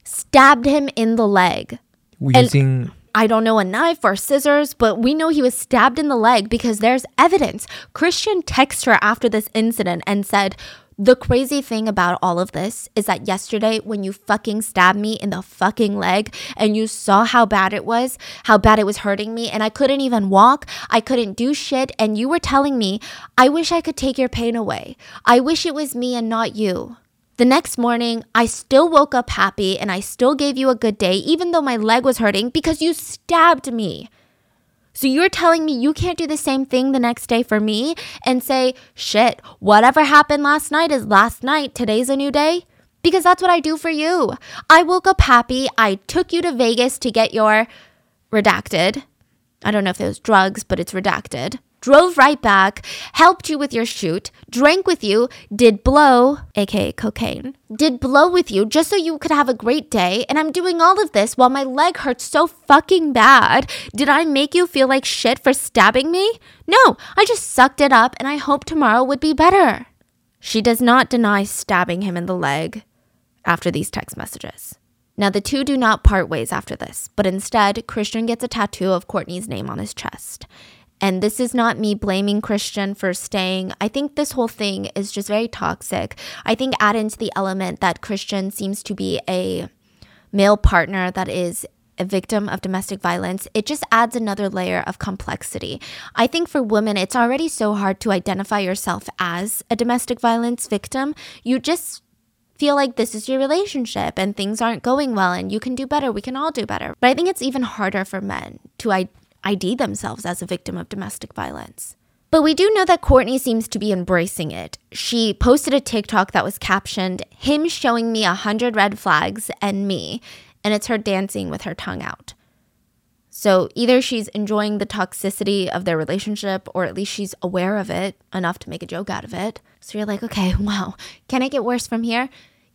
Stabbed him in the leg. Using I don't know, a knife or scissors, but we know he was stabbed in the leg because there's evidence. Christian texted her after this incident and said, the crazy thing about all of this is that yesterday, when you fucking stabbed me in the fucking leg and you saw how bad it was, how bad it was hurting me, and I couldn't even walk, I couldn't do shit, and you were telling me, I wish I could take your pain away. I wish it was me and not you. The next morning, I still woke up happy and I still gave you a good day, even though my leg was hurting because you stabbed me. So you're telling me you can't do the same thing the next day for me and say, shit, whatever happened last night is last night. Today's a new day? Because that's what I do for you. I woke up happy. I took you to Vegas to get your redacted. I don't know if it was drugs, but it's redacted drove right back, helped you with your shoot, drank with you, did blow, aka cocaine, did blow with you just so you could have a great day. And I'm doing all of this while my leg hurts so fucking bad. Did I make you feel like shit for stabbing me? No, I just sucked it up and I hope tomorrow would be better. She does not deny stabbing him in the leg after these text messages. Now, the two do not part ways after this, but instead, Christian gets a tattoo of Courtney's name on his chest. And this is not me blaming Christian for staying. I think this whole thing is just very toxic. I think add into the element that Christian seems to be a male partner that is a victim of domestic violence, it just adds another layer of complexity. I think for women, it's already so hard to identify yourself as a domestic violence victim. You just feel like this is your relationship and things aren't going well and you can do better. We can all do better. But I think it's even harder for men to ID themselves as a victim of domestic violence. But we do know that Courtney seems to be embracing it. She posted a TikTok that was captioned, Him showing me a hundred red flags and me, and it's her dancing with her tongue out. So either she's enjoying the toxicity of their relationship, or at least she's aware of it enough to make a joke out of it. So you're like, okay, wow, can it get worse from here?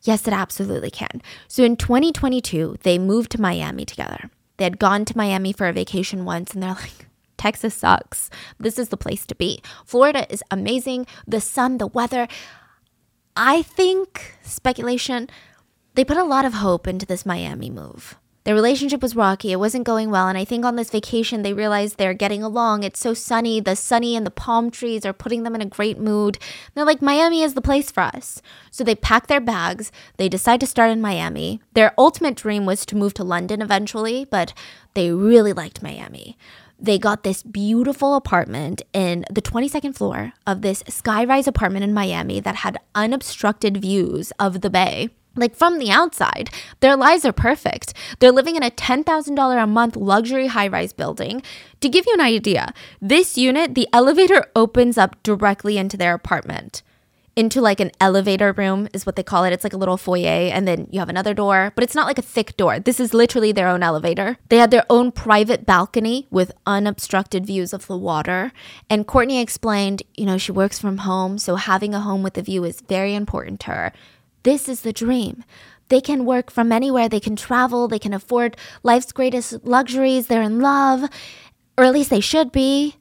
Yes, it absolutely can. So in 2022, they moved to Miami together. They had gone to Miami for a vacation once and they're like, Texas sucks. This is the place to be. Florida is amazing. The sun, the weather. I think, speculation, they put a lot of hope into this Miami move. Their relationship was rocky. It wasn't going well. And I think on this vacation, they realized they're getting along. It's so sunny. The sunny and the palm trees are putting them in a great mood. they're like, Miami is the place for us. So they pack their bags. They decide to start in Miami. Their ultimate dream was to move to London eventually, but they really liked Miami they got this beautiful apartment in the 22nd floor of this skyrise apartment in Miami that had unobstructed views of the bay like from the outside, their lives are perfect. They're living in a $10,000 a month luxury high rise building. To give you an idea, this unit, the elevator opens up directly into their apartment. Into like an elevator room is what they call it. It's like a little foyer, and then you have another door, but it's not like a thick door. This is literally their own elevator. They had their own private balcony with unobstructed views of the water. And Courtney explained, you know, she works from home, so having a home with a view is very important to her. This is the dream. They can work from anywhere, they can travel, they can afford life's greatest luxuries, they're in love, or at least they should be.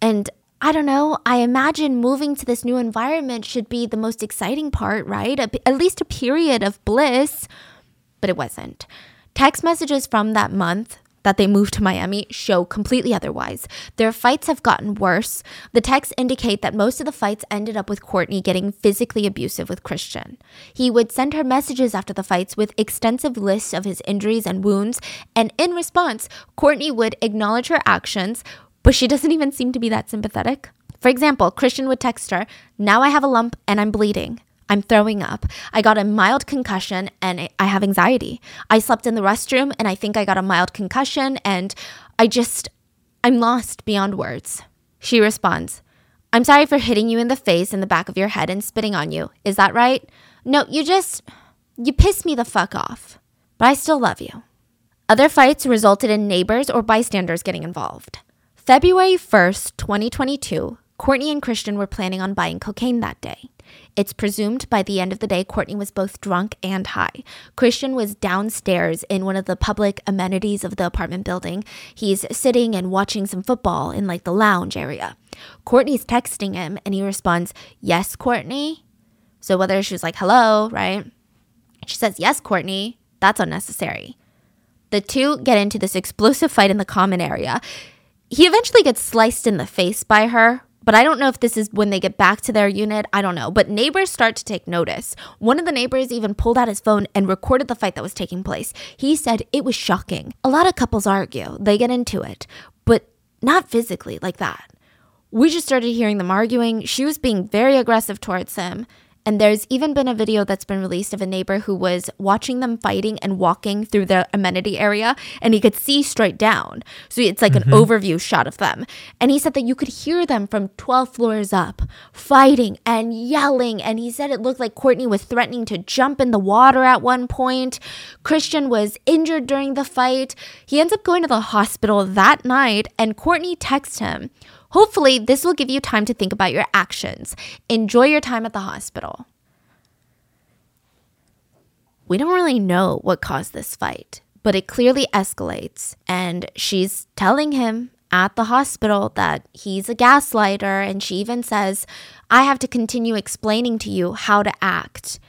And I don't know, I imagine moving to this new environment should be the most exciting part, right? at least a period of bliss. But it wasn't. Text messages from that month that they moved to Miami show completely otherwise. Their fights have gotten worse. The texts indicate that most of the fights ended up with Courtney getting physically abusive with Christian. He would send her messages after the fights with extensive lists of his injuries and wounds, and in response, Courtney would acknowledge her actions, but she doesn't even seem to be that sympathetic. For example, Christian would text her, Now I have a lump and I'm bleeding. I'm throwing up. I got a mild concussion and I have anxiety. I slept in the restroom and I think I got a mild concussion and I just, I'm lost beyond words. She responds, I'm sorry for hitting you in the face in the back of your head and spitting on you. Is that right? No, you just, you piss me the fuck off. But I still love you. Other fights resulted in neighbors or bystanders getting involved. February 1st, 2022, Courtney and Christian were planning on buying cocaine that day. It's presumed by the end of the day, Courtney was both drunk and high. Christian was downstairs in one of the public amenities of the apartment building. He's sitting and watching some football in like the lounge area. Courtney's texting him and he responds, Yes, Courtney. So whether she was like, Hello, right? She says, Yes, Courtney. That's unnecessary. The two get into this explosive fight in the common area. He eventually gets sliced in the face by her, but I don't know if this is when they get back to their unit. I don't know. But neighbors start to take notice. One of the neighbors even pulled out his phone and recorded the fight that was taking place. He said it was shocking. A lot of couples argue, they get into it, but not physically like that. We just started hearing them arguing. She was being very aggressive towards him. And there's even been a video that's been released of a neighbor who was watching them fighting and walking through the amenity area and he could see straight down. So it's like mm-hmm. an overview shot of them. And he said that you could hear them from 12 floors up fighting and yelling. And he said it looked like Courtney was threatening to jump in the water at one point. Christian was injured during the fight. He ends up going to the hospital that night and Courtney texts him Hopefully, this will give you time to think about your actions. Enjoy your time at the hospital. We don't really know what caused this fight, but it clearly escalates, and she's telling him at the hospital that he's a gaslighter, and she even says, I have to continue explaining to you how to act.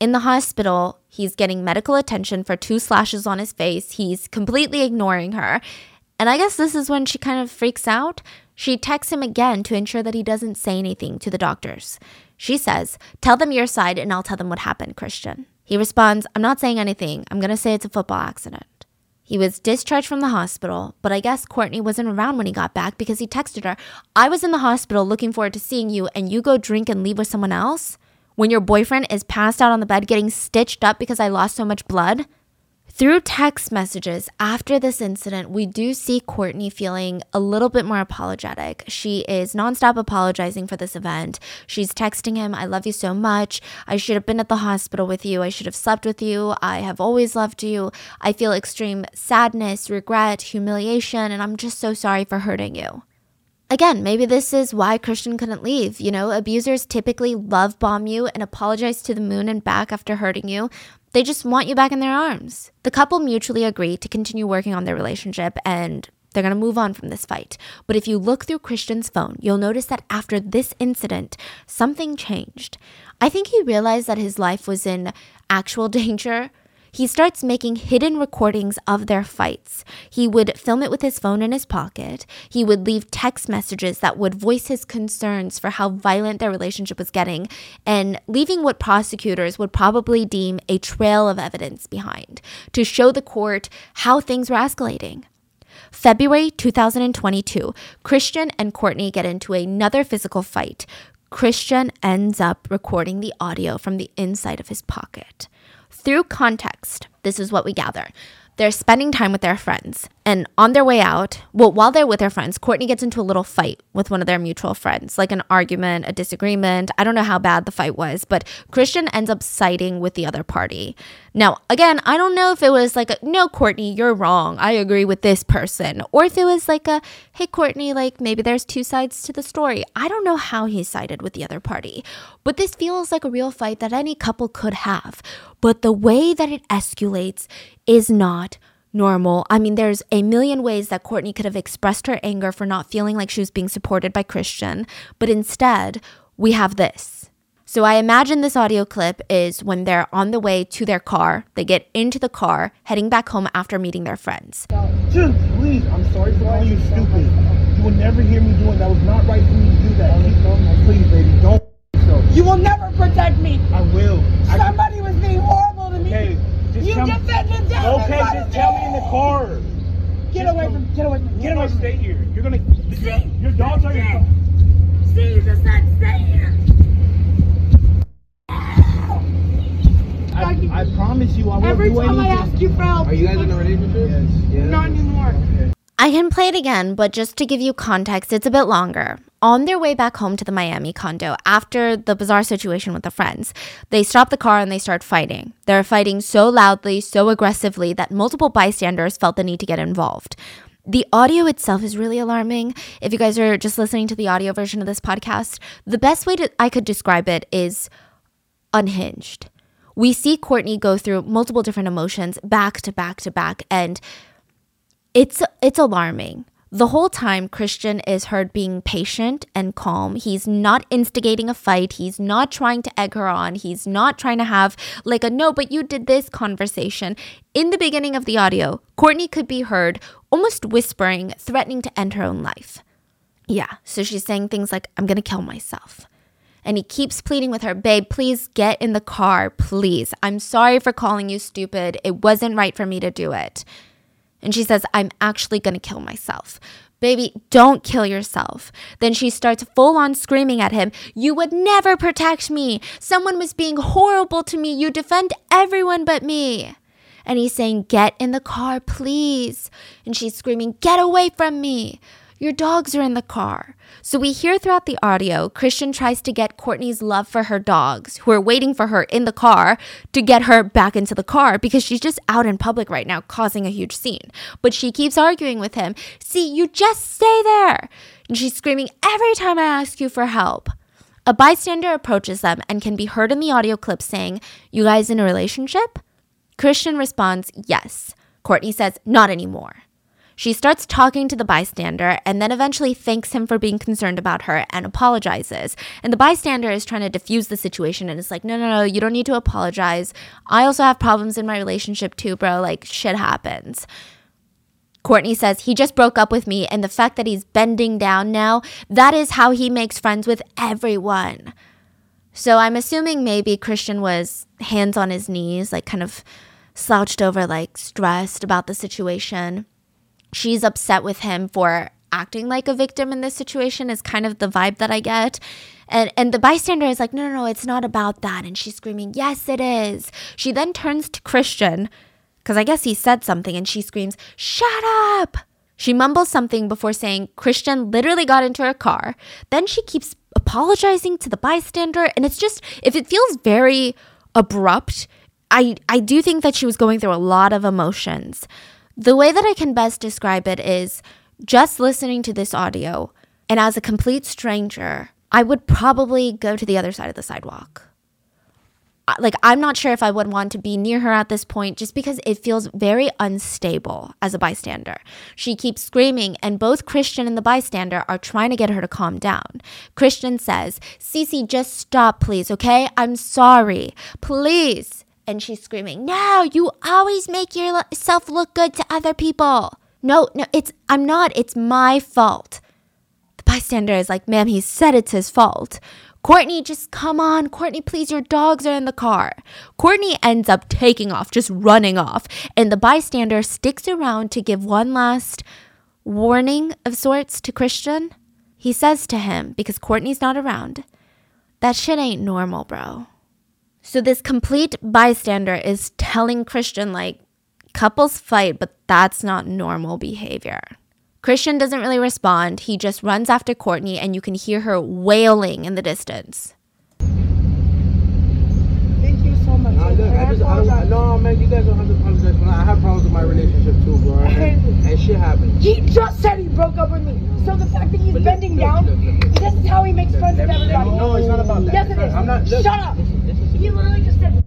In the hospital, he's getting medical attention for two slashes on his face. He's completely ignoring her. And I guess this is when she kind of freaks out. She texts him again to ensure that he doesn't say anything to the doctors. She says, Tell them your side and I'll tell them what happened, Christian. He responds, I'm not saying anything. I'm going to say it's a football accident. He was discharged from the hospital, but I guess Courtney wasn't around when he got back because he texted her, I was in the hospital looking forward to seeing you, and you go drink and leave with someone else? When your boyfriend is passed out on the bed getting stitched up because I lost so much blood? Through text messages after this incident, we do see Courtney feeling a little bit more apologetic. She is nonstop apologizing for this event. She's texting him, I love you so much. I should have been at the hospital with you. I should have slept with you. I have always loved you. I feel extreme sadness, regret, humiliation, and I'm just so sorry for hurting you. Again, maybe this is why Christian couldn't leave. You know, abusers typically love bomb you and apologize to the moon and back after hurting you. They just want you back in their arms. The couple mutually agree to continue working on their relationship and they're going to move on from this fight. But if you look through Christian's phone, you'll notice that after this incident, something changed. I think he realized that his life was in actual danger he starts making hidden recordings of their fights. He would film it with his phone in his pocket. He would leave text messages that would voice his concerns for how violent their relationship was getting and leaving what prosecutors would probably deem a trail of evidence behind to show the court how things were escalating. February 2022, Christian and Courtney get into another physical fight. Christian ends up recording the audio from the inside of his pocket. Through context, this is what we gather. They're spending time with their friends. And on their way out, well, while they're with their friends, Courtney gets into a little fight with one of their mutual friends, like an argument, a disagreement. I don't know how bad the fight was, but Christian ends up siding with the other party. Now, again, I don't know if it was like, a, no, Courtney, you're wrong. I agree with this person. Or if it was like a, hey, Courtney, like maybe there's two sides to the story. I don't know how he sided with the other party. But this feels like a real fight that any couple could have. But the way that it escalates is not normal. I mean, there's a million ways that Courtney could have expressed her anger for not feeling like she was being supported by Christian, but instead, we have this. So I imagine this audio clip is when they're on the way to their car. They get into the car, heading back home after meeting their friends. Dude, please, I'm sorry for calling you stupid. You will never hear me doing that. was not right for me to do that. Please, baby, don't. You will never protect me. I will. Somebody was being horrible to me. Hey, just you defended them. Okay, just tell me in the car. Get just away from. Get away from. Get away. Stay here. You're gonna. See? Your dogs are your. See, you just said stay here. I, I promise you, I won't Every do time I anything. ask you for help, Are you guys in a relationship? Yes. Yeah. not anymore. I can play it again, but just to give you context, it's a bit longer. On their way back home to the Miami condo, after the bizarre situation with the friends, they stop the car and they start fighting. They're fighting so loudly, so aggressively that multiple bystanders felt the need to get involved. The audio itself is really alarming. If you guys are just listening to the audio version of this podcast, the best way to, I could describe it is unhinged. We see Courtney go through multiple different emotions back to back to back, and it's it's alarming. The whole time Christian is heard being patient and calm. He's not instigating a fight. He's not trying to egg her on. He's not trying to have like a no, but you did this conversation. In the beginning of the audio, Courtney could be heard almost whispering, threatening to end her own life. Yeah, so she's saying things like, I'm gonna kill myself. And he keeps pleading with her, babe, please get in the car, please. I'm sorry for calling you stupid. It wasn't right for me to do it. And she says, I'm actually gonna kill myself. Baby, don't kill yourself. Then she starts full on screaming at him, You would never protect me. Someone was being horrible to me. You defend everyone but me. And he's saying, Get in the car, please. And she's screaming, Get away from me. Your dogs are in the car. So we hear throughout the audio, Christian tries to get Courtney's love for her dogs, who are waiting for her in the car, to get her back into the car because she's just out in public right now causing a huge scene. But she keeps arguing with him. See, you just stay there. And she's screaming, Every time I ask you for help. A bystander approaches them and can be heard in the audio clip saying, You guys in a relationship? Christian responds, Yes. Courtney says, Not anymore. She starts talking to the bystander and then eventually thanks him for being concerned about her and apologizes. And the bystander is trying to diffuse the situation and is like, no, no, no, you don't need to apologize. I also have problems in my relationship too, bro. Like, shit happens. Courtney says he just broke up with me, and the fact that he's bending down now, that is how he makes friends with everyone. So I'm assuming maybe Christian was hands on his knees, like kind of slouched over, like stressed about the situation she's upset with him for acting like a victim in this situation is kind of the vibe that I get. And and the bystander is like, no, no, no, it's not about that. And she's screaming, yes, it is. She then turns to Christian, because I guess he said something, and she screams, shut up. She mumbles something before saying Christian literally got into her car. Then she keeps apologizing to the bystander, and it's just if it feels very abrupt, I I do think that she was going through a lot of emotions. The way that I can best describe it is just listening to this audio, and as a complete stranger, I would probably go to the other side of the sidewalk. Like, I'm not sure if I would want to be near her at this point just because it feels very unstable as a bystander. She keeps screaming, and both Christian and the bystander are trying to get her to calm down. Christian says, Cece, just stop, please, okay? I'm sorry. Please and she's screaming, "No, you always make yourself look good to other people." No, no, it's I'm not. It's my fault. The bystander is like, "Ma'am, he said it's his fault." Courtney, just come on. Courtney, please, your dogs are in the car. Courtney ends up taking off, just running off, and the bystander sticks around to give one last warning of sorts to Christian. He says to him, because Courtney's not around, that shit ain't normal, bro. So this complete bystander is telling Christian like couples fight, but that's not normal behavior. Christian doesn't really respond. He just runs after Courtney and you can hear her wailing in the distance. Thank you so much. Nah, look, I just, I don't, no, man, you guys don't have to apologize. for that. I have problems with my relationship too, bro. And, and shit happens. He just said he broke up with me. So the fact that he's But bending look, down, look, look, look. this is how he makes friends with everybody. No, it's not about that. Yes, it is. I'm not. Look, Shut up. Listen, listen He literally just said,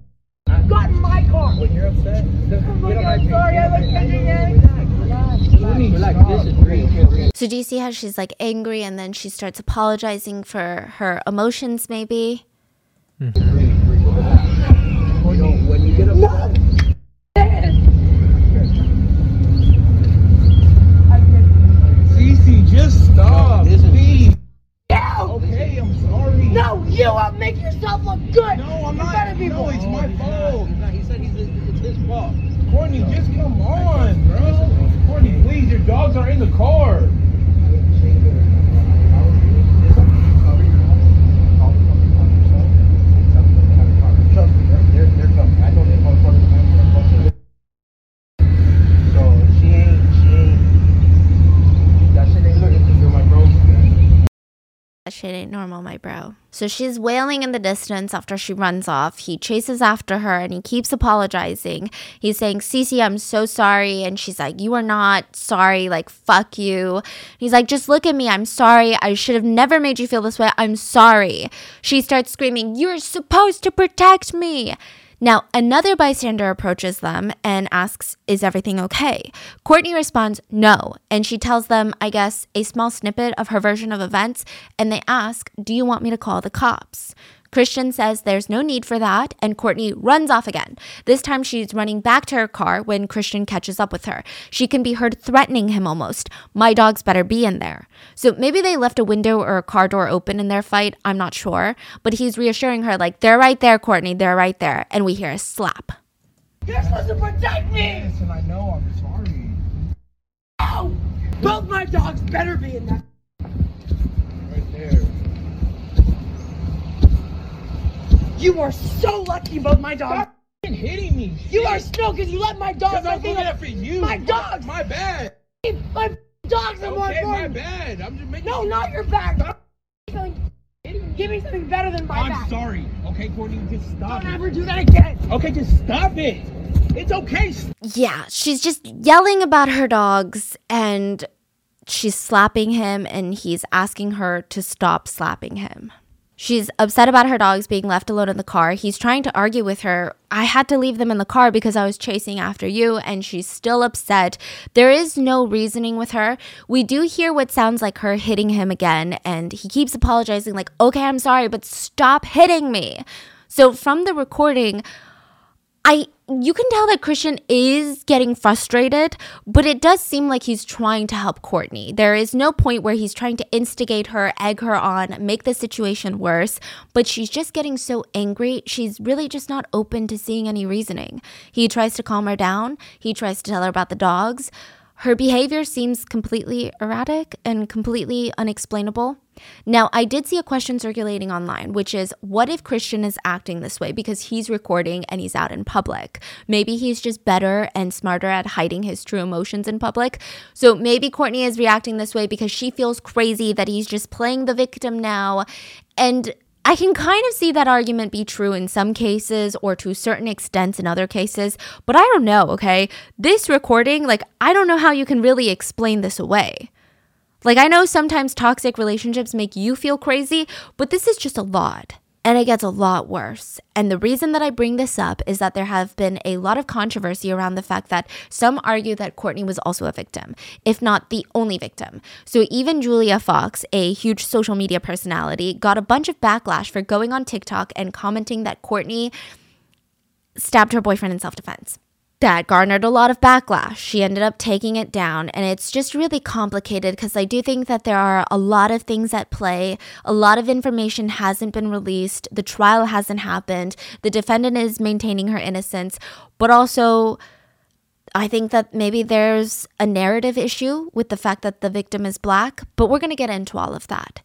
got in my car. When you're upset, Oh my get on God, my sorry, I like bending down. Relax, relax. This is real. Okay. So do you see how she's like angry and then she starts apologizing for her emotions maybe? Hmm. You know, when you get upset, Cece, just stop, Listen. please. No, Okay, I'm sorry. no, you will make yourself look good No, I'm not. front of people. No, it's my fault. He's not- He said he's, it's his fault. Courtney, just come on, bro. Courtney, please, your dogs are in the car. Shit ain't normal, my bro. So she's wailing in the distance after she runs off. He chases after her and he keeps apologizing. He's saying, Cece, I'm so sorry. And she's like, You are not sorry. Like, fuck you. He's like, Just look at me. I'm sorry. I should have never made you feel this way. I'm sorry. She starts screaming, You're supposed to protect me. Now, another bystander approaches them and asks, Is everything okay? Courtney responds, No. And she tells them, I guess, a small snippet of her version of events. And they ask, Do you want me to call the cops? Christian says there's no need for that, and Courtney runs off again. This time she's running back to her car when Christian catches up with her. She can be heard threatening him almost. My dogs better be in there. So maybe they left a window or a car door open in their fight, I'm not sure. But he's reassuring her, like, they're right there, Courtney, they're right there. And we hear a slap. You're supposed to protect me! Listen, I know, I'm sorry. Ow! Both my dogs better be in that. Right there. You are so lucky both my dogs. Stop hitting me. You are still because you let my dogs. Because I I'm looking I- for you. My dogs. My bad. My dogs are more Okay, my bad. I'm just making. No, not your back. Give me something better than my I'm back. sorry. Okay, Courtney, just stop Don't it. ever do that again. Okay, just stop it. It's okay. Yeah, she's just yelling about her dogs and she's slapping him and he's asking her to stop slapping him. She's upset about her dogs being left alone in the car. He's trying to argue with her. I had to leave them in the car because I was chasing after you, and she's still upset. There is no reasoning with her. We do hear what sounds like her hitting him again, and he keeps apologizing, like, okay, I'm sorry, but stop hitting me. So from the recording, I you can tell that Christian is getting frustrated, but it does seem like he's trying to help Courtney. There is no point where he's trying to instigate her, egg her on, make the situation worse, but she's just getting so angry. She's really just not open to seeing any reasoning. He tries to calm her down, he tries to tell her about the dogs. Her behavior seems completely erratic and completely unexplainable. Now, I did see a question circulating online, which is what if Christian is acting this way because he's recording and he's out in public? Maybe he's just better and smarter at hiding his true emotions in public. So maybe Courtney is reacting this way because she feels crazy that he's just playing the victim now. And I can kind of see that argument be true in some cases or to certain extents in other cases, but I don't know, okay? This recording, like, I don't know how you can really explain this away. Like, I know sometimes toxic relationships make you feel crazy, but this is just a lot. And it gets a lot worse. And the reason that I bring this up is that there have been a lot of controversy around the fact that some argue that Courtney was also a victim, if not the only victim. So even Julia Fox, a huge social media personality, got a bunch of backlash for going on TikTok and commenting that Courtney stabbed her boyfriend in self defense. That garnered a lot of backlash. She ended up taking it down, and it's just really complicated because I do think that there are a lot of things at play. A lot of information hasn't been released, the trial hasn't happened, the defendant is maintaining her innocence, but also. I think that maybe there's a narrative issue with the fact that the victim is black, but we're going to get into all of that.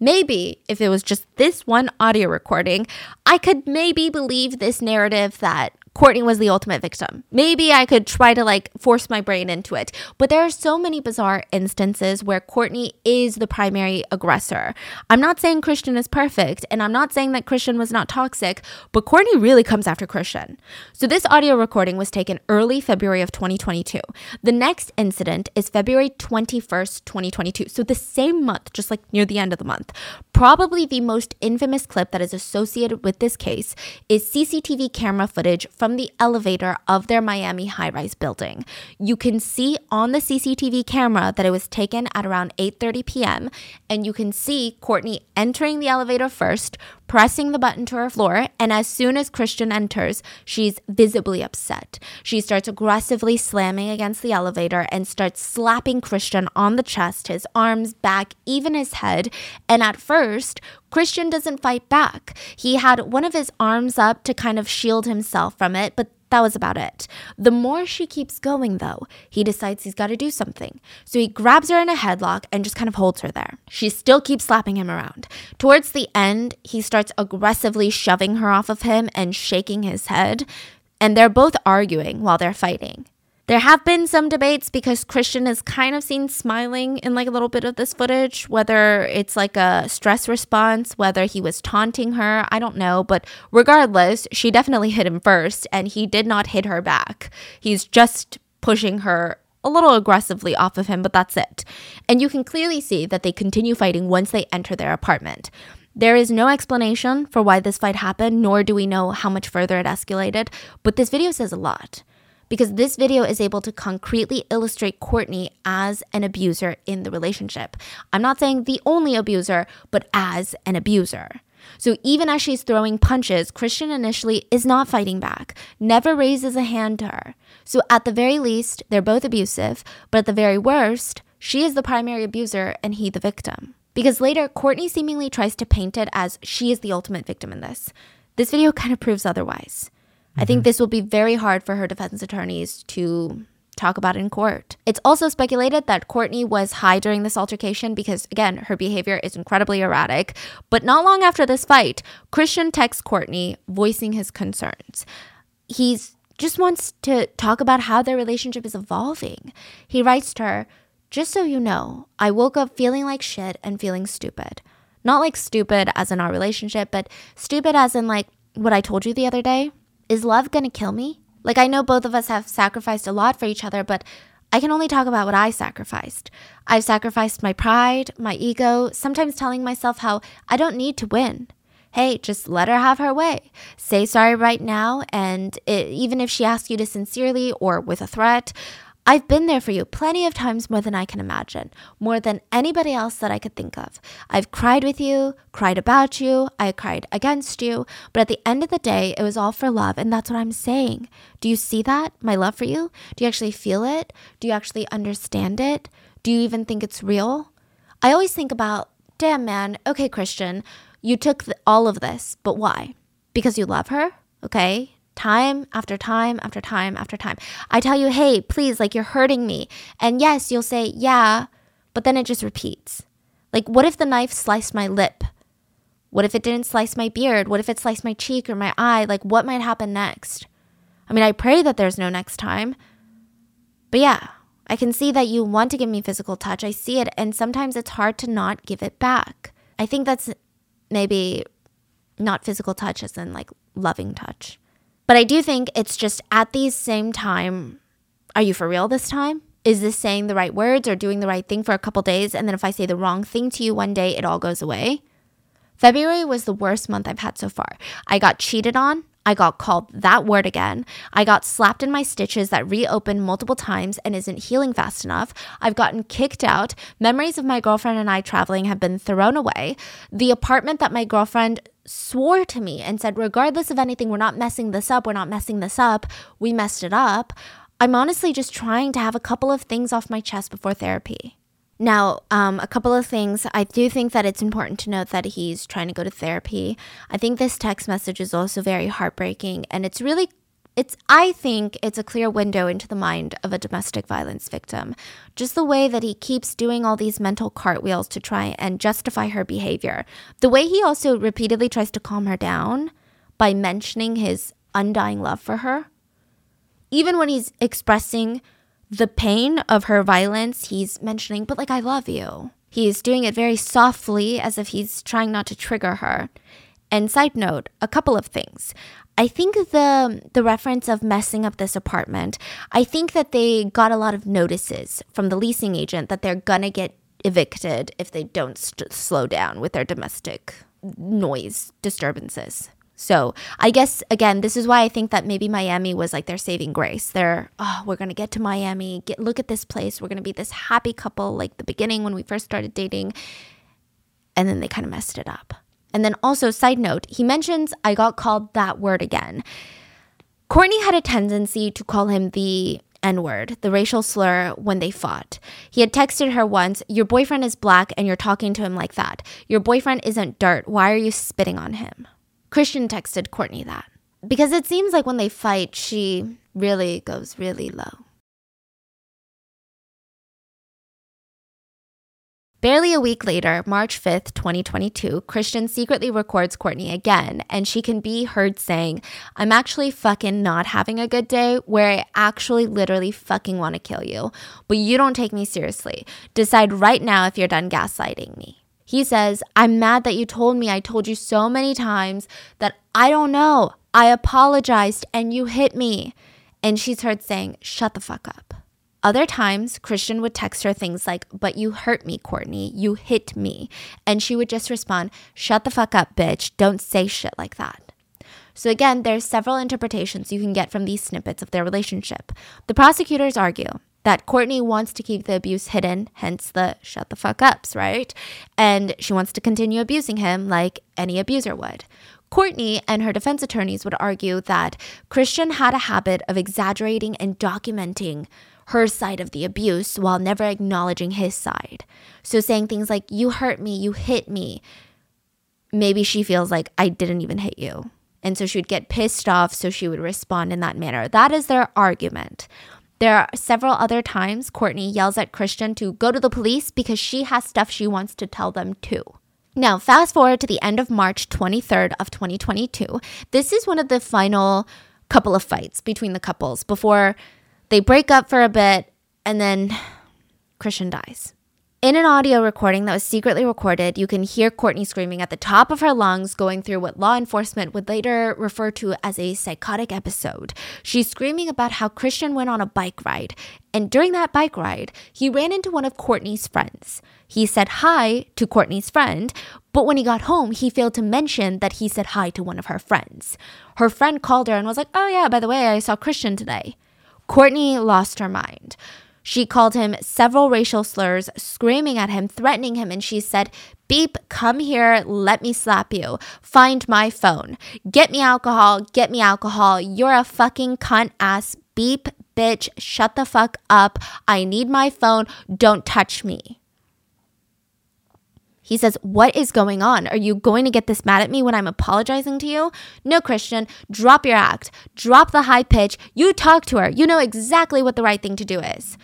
Maybe if it was just this one audio recording, I could maybe believe this narrative that Courtney was the ultimate victim. Maybe I could try to like force my brain into it. But there are so many bizarre instances where Courtney is the primary aggressor. I'm not saying Christian is perfect, and I'm not saying that Christian was not toxic, but Courtney really comes after Christian. So this audio recording was taken early February of 2022. The next incident is February 21st, 2022. So the same month, just like near the end of the month. Probably the most infamous clip that is associated with this case is CCTV camera footage from the elevator of their Miami high rise building. You can see on the CCTV camera that it was taken at around 8:30 p.m. and you can see Courtney entering the elevator first, pressing the button to her floor, and as soon as Christian enters, she's visibly upset. She starts aggressively slamming against the elevator and starts slapping Christian on the chest, his arms, back, even his head. And at first, Christian doesn't fight back. He had one of his arms up to kind of shield himself from it, but that was about it. The more she keeps going, though, he decides he's got to do something. So he grabs her in a headlock and just kind of holds her there. She still keeps slapping him around. Towards the end, he starts aggressively shoving her off of him and shaking his head. And they're both arguing while they're fighting. There have been some debates because Christian is kind of seen smiling in like a little bit of this footage, whether it's like a stress response, whether he was taunting her, I don't know. But regardless, she definitely hit him first and he did not hit her back. He's just pushing her a little aggressively off of him, but that's it. And you can clearly see that they continue fighting once they enter their apartment. There is no explanation for why this fight happened, nor do we know how much further it escalated, but this video says a lot because this video is able to concretely illustrate Courtney as an abuser in the relationship. I'm not saying the only abuser, but as an abuser. So even as she's throwing punches, Christian initially is not fighting back, never raises a hand to her. So at the very least, they're both abusive, but at the very worst, she is the primary abuser and he the victim. Because later, Courtney seemingly tries to paint it as she is the ultimate victim in this. This video kind of proves otherwise. I think mm-hmm. this will be very hard for her defense attorneys to talk about in court. It's also speculated that Courtney was high during this altercation because, again, her behavior is incredibly erratic. But not long after this fight, Christian texts Courtney voicing his concerns. He's just wants to talk about how their relationship is evolving. He writes to her, just so you know, I woke up feeling like shit and feeling stupid. Not like stupid as in our relationship, but stupid as in like what I told you the other day. Is love gonna kill me? Like, I know both of us have sacrificed a lot for each other, but I can only talk about what I sacrificed. I've sacrificed my pride, my ego, sometimes telling myself how I don't need to win. Hey, just let her have her way. Say sorry right now, and it, even if she asks you to sincerely or with a threat, I've been there for you plenty of times more than I can imagine, more than anybody else that I could think of. I've cried with you, cried about you, I cried against you, but at the end of the day, it was all for love, and that's what I'm saying. Do you see that? My love for you? Do you actually feel it? Do you actually understand it? Do you even think it's real? I always think about, damn man, okay, Christian, you took all of this, but why? Because you love her? Okay, time after time after time after time. I tell you, hey, please, like you're hurting me. And yes, you'll say, yeah, but then it just repeats. Like, what if the knife sliced my lip? What if it didn't slice my beard? What if it sliced my cheek or my eye? Like, what might happen next? I mean, I pray that there's no next time. But yeah, I can see that you want to give me physical touch. I see it. And sometimes it's hard to not give it back. I think that's maybe not physical touch as in like loving touch. But I do think it's just at the same time, are you for real this time? Is this saying the right words or doing the right thing for a couple days? And then if I say the wrong thing to you one day, it all goes away? February was the worst month I've had so far. I got cheated on. I got called that word again. I got slapped in my stitches that reopened multiple times and isn't healing fast enough. I've gotten kicked out. Memories of my girlfriend and I traveling have been thrown away. The apartment that my girlfriend swore to me and said, regardless of anything, we're not messing this up, we're not messing this up, we messed it up. I'm honestly just trying to have a couple of things off my chest before therapy. Now, um, a couple of things. I do think that it's important to note that he's trying to go to therapy. I think this text message is also very heartbreaking, and it's really, it's. I think it's a clear window into the mind of a domestic violence victim. Just the way that he keeps doing all these mental cartwheels to try and justify her behavior. The way he also repeatedly tries to calm her down by mentioning his undying love for her. Even when he's expressing the pain of her violence, he's mentioning, but like, I love you. He's doing it very softly as if he's trying not to trigger her. And side note, a couple of things. I think the the reference of messing up this apartment, I think that they got a lot of notices from the leasing agent that they're gonna get evicted if they don't st- slow down with their domestic noise disturbances. So I guess again, this is why I think that maybe Miami was like their saving grace. They're oh, we're gonna get to Miami, get look at this place. We're gonna be this happy couple like the beginning when we first started dating, and then they kind of messed it up. And then also, side note, he mentions I got called that word again. Courtney had a tendency to call him the N word, the racial slur, when they fought. He had texted her once, Your boyfriend is black and you're talking to him like that. Your boyfriend isn't dirt. Why are you spitting on him? Christian texted Courtney that. Because it seems like when they fight, she really goes really low. Barely a week later, March 5th, 2022, Christian secretly records Courtney again, and she can be heard saying, I'm actually fucking not having a good day where I actually literally fucking want to kill you, but you don't take me seriously. Decide right now if you're done gaslighting me. He says, I'm mad that you told me I told you so many times that I don't know. I apologized and you hit me. And she's heard saying, Shut the fuck up. Other times, Christian would text her things like, But you hurt me, Courtney. You hit me. And she would just respond, Shut the fuck up, bitch. Don't say shit like that. So again, there's several interpretations you can get from these snippets of their relationship. The prosecutors argue that Courtney wants to keep the abuse hidden, hence the shut the fuck ups, right? And she wants to continue abusing him like any abuser would. Courtney and her defense attorneys would argue that Christian had a habit of exaggerating and documenting her side of the abuse while never acknowledging his side. So saying things like, You hurt me, you hit me. Maybe she feels like I didn't even hit you. And so she would get pissed off, so she would respond in that manner. That is their argument. There are several other times Courtney yells at Christian to go to the police because she has stuff she wants to tell them too. Now, fast forward to the end of March 23rd of 2022. This is one of the final couple of fights between the couples before they break up for a bit and then Christian dies. In an audio recording that was secretly recorded, you can hear Courtney screaming at the top of her lungs, going through what law enforcement would later refer to as a psychotic episode. She's screaming about how Christian went on a bike ride, and during that bike ride, he ran into one of Courtney's friends. He said hi to Courtney's friend, but when he got home, he failed to mention that he said hi to one of her friends. Her friend called her and was like, Oh, yeah, by the way, I saw Christian today. Courtney lost her mind. She called him several racial slurs, screaming at him, threatening him, and she said, Beep, come here, let me slap you. Find my phone. Get me alcohol, get me alcohol. You're a fucking cunt ass. Beep, bitch, shut the fuck up. I need my phone. Don't touch me. He says, What is going on? Are you going to get this mad at me when I'm apologizing to you? No, Christian, drop your act. Drop the high pitch. You talk to her. You know exactly what the right thing to do is.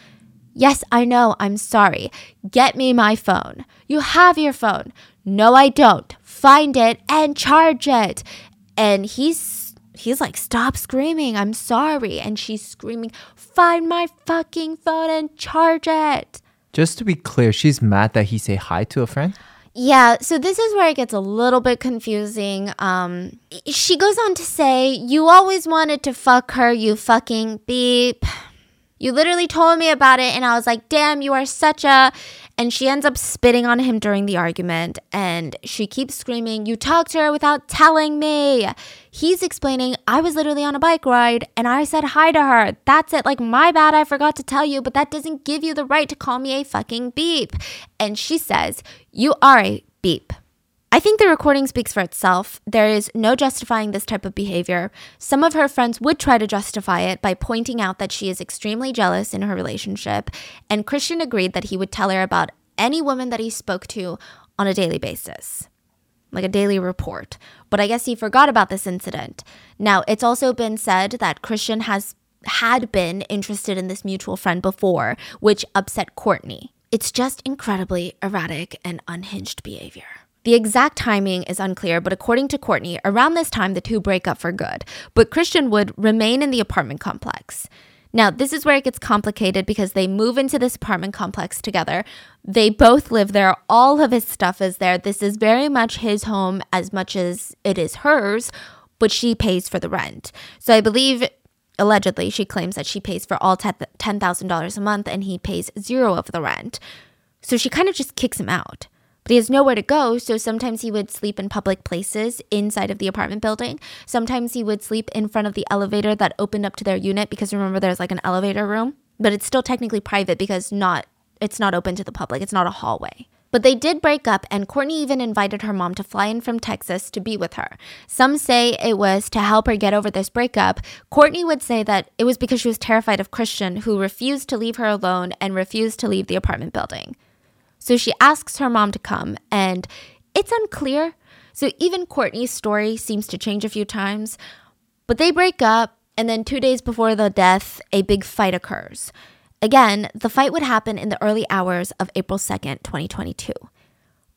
Yes, I know. I'm sorry. Get me my phone. You have your phone. No, I don't. Find it and charge it. And he's he's like, "Stop screaming. I'm sorry." And she's screaming, "Find my fucking phone and charge it." Just to be clear, she's mad that he say hi to a friend. Yeah, so this is where it gets a little bit confusing. Um, she goes on to say, You always wanted to fuck her, you fucking beep. You literally told me about it, and I was like, Damn, you are such a. And she ends up spitting on him during the argument, and she keeps screaming, You talked to her without telling me. He's explaining, I was literally on a bike ride, and I said hi to her. That's it. Like, my bad, I forgot to tell you, but that doesn't give you the right to call me a fucking beep. And she says, You are a beep. I think the recording speaks for itself. There is no justifying this type of behavior. Some of her friends would try to justify it by pointing out that she is extremely jealous in her relationship, and Christian agreed that he would tell her about any woman that he spoke to on a daily basis, like a daily report. But I guess he forgot about this incident. Now, it's also been said that Christian has had been interested in this mutual friend before, which upset Courtney. It's just incredibly erratic and unhinged behavior. The exact timing is unclear, but according to Courtney, around this time the two break up for good. But Christian would remain in the apartment complex. Now, this is where it gets complicated because they move into this apartment complex together. They both live there. All of his stuff is there. This is very much his home as much as it is hers, but she pays for the rent. So I believe allegedly she claims that she pays for all $10,000 a month and he pays zero of the rent. So she kind of just kicks him out. But he has nowhere to go, so sometimes he would sleep in public places inside of the apartment building. Sometimes he would sleep in front of the elevator that opened up to their unit because remember there's like an elevator room, but it's still technically private because not it's not open to the public. It's not a hallway. But they did break up, and Courtney even invited her mom to fly in from Texas to be with her. Some say it was to help her get over this breakup. Courtney would say that it was because she was terrified of Christian, who refused to leave her alone and refused to leave the apartment building. So she asks her mom to come, and it's unclear. So even Courtney's story seems to change a few times. But they break up, and then two days before the death, a big fight occurs. Again, the fight would happen in the early hours of April 2nd, 2022.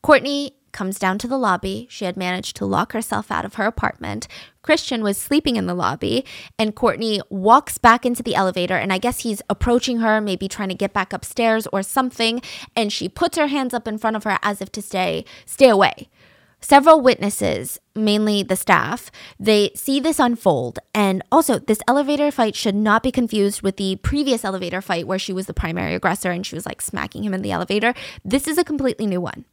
Courtney comes down to the lobby. She had managed to lock herself out of her apartment. Christian was sleeping in the lobby, and Courtney walks back into the elevator. And I guess he's approaching her, maybe trying to get back upstairs or something. And she puts her hands up in front of her as if to say, Stay away. Several witnesses, mainly the staff, they see this unfold. And also, this elevator fight should not be confused with the previous elevator fight where she was the primary aggressor and she was like smacking him in the elevator. This is a completely new one.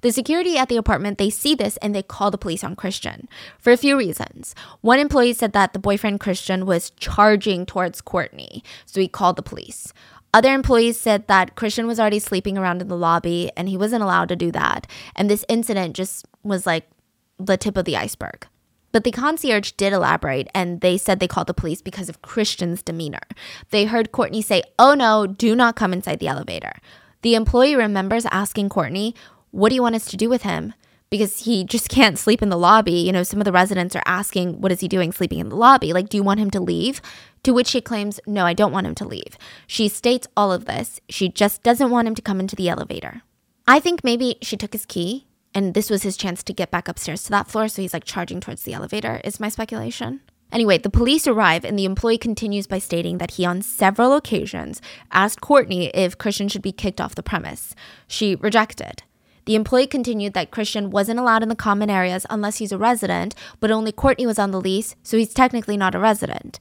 The security at the apartment, they see this and they call the police on Christian for a few reasons. One employee said that the boyfriend Christian was charging towards Courtney, so he called the police. Other employees said that Christian was already sleeping around in the lobby and he wasn't allowed to do that. And this incident just was like the tip of the iceberg. But the concierge did elaborate and they said they called the police because of Christian's demeanor. They heard Courtney say, Oh no, do not come inside the elevator. The employee remembers asking Courtney, What do you want us to do with him? Because he just can't sleep in the lobby. You know, some of the residents are asking, What is he doing sleeping in the lobby? Like, do you want him to leave? To which she claims, No, I don't want him to leave. She states all of this. She just doesn't want him to come into the elevator. I think maybe she took his key and this was his chance to get back upstairs to that floor, so he's like charging towards the elevator, is my speculation. Anyway, the police arrive, and the employee continues by stating that he, on several occasions, asked Courtney if Christian should be kicked off the premise. She rejected. The employee continued that Christian wasn't allowed in the common areas unless he's a resident, but only Courtney was on the lease, so he's technically not a resident.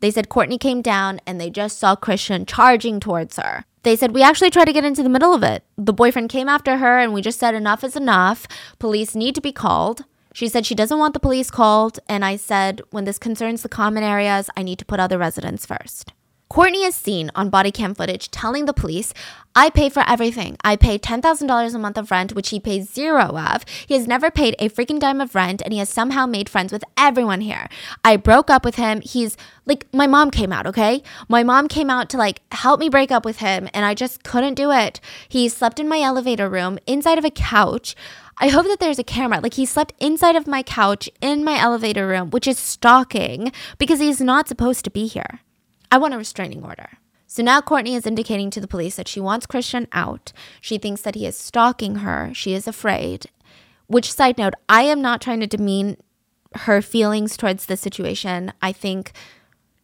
They said Courtney came down and they just saw Christian charging towards her. They said, We actually tried to get into the middle of it. The boyfriend came after her and we just said, Enough is enough. Police need to be called. She said she doesn't want the police called. And I said, When this concerns the common areas, I need to put other residents first. Courtney is seen on body cam footage telling the police, I pay for everything. I pay $10,000 a month of rent, which he pays zero of. He has never paid a freaking dime of rent, and he has somehow made friends with everyone here. I broke up with him. He's like, my mom came out, okay? My mom came out to like help me break up with him, and I just couldn't do it. He slept in my elevator room inside of a couch. I hope that there's a camera. Like he slept inside of my couch in my elevator room, which is stalking because he's not supposed to be here. I want a restraining order. So now Courtney is indicating to the police that she wants Christian out. She thinks that he is stalking her. She is afraid. Which, side note, I am not trying to demean her feelings towards the situation. I think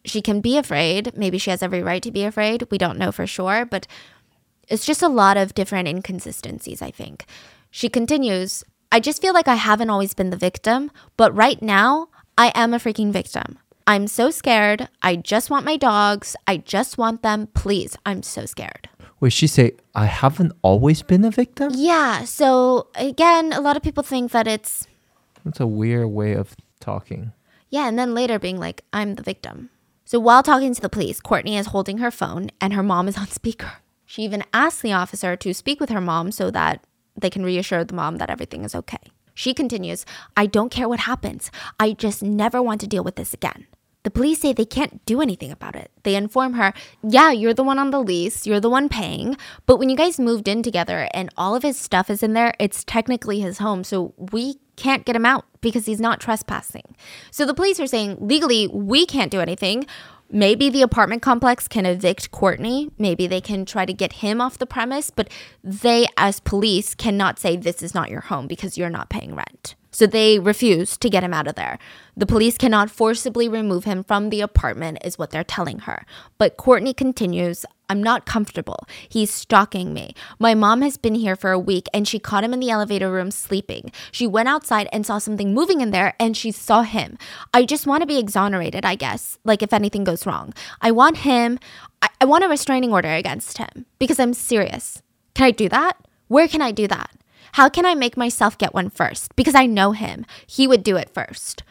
she can be afraid. Maybe she has every right to be afraid. We don't know for sure, but it's just a lot of different inconsistencies, I think. She continues, I just feel like I haven't always been the victim, but right now, I am a freaking victim. I'm so scared. I just want my dogs. I just want them. Please. I'm so scared. Wait, she say I haven't always been a victim? Yeah. So again, a lot of people think that it's That's a weird way of talking. yeah, and then later being like, I'm the victim. So while talking to the police, Courtney is holding her phone and her mom is on speaker. She even asks the officer to speak with her mom so that they can reassure the mom that everything is okay. She continues, I don't care what happens. I just never want to deal with this again. The police say they can't do anything about it. They inform her, yeah, you're the one on the lease, you're the one paying, but when you guys moved in together and all of his stuff is in there, it's technically his home, so we can't get him out because he's not trespassing. So the police are saying, legally, we can't do anything. Maybe the apartment complex can evict Courtney. Maybe they can try to get him off the premise, but they, as police, cannot say this is not your home because you're not paying rent. So they refuse to get him out of there. The police cannot forcibly remove him from the apartment, is what they're telling her. But Courtney continues, I'm not comfortable. He's stalking me. My mom has been here for a week and she caught him in the elevator room sleeping. She went outside and saw something moving in there and she saw him. I just want to be exonerated, I guess, like if anything goes wrong. I want him, I, I want a restraining order against him because I'm serious. Can I do that? Where can I do that? How can I make myself get one first? Because I know him. He would do it first.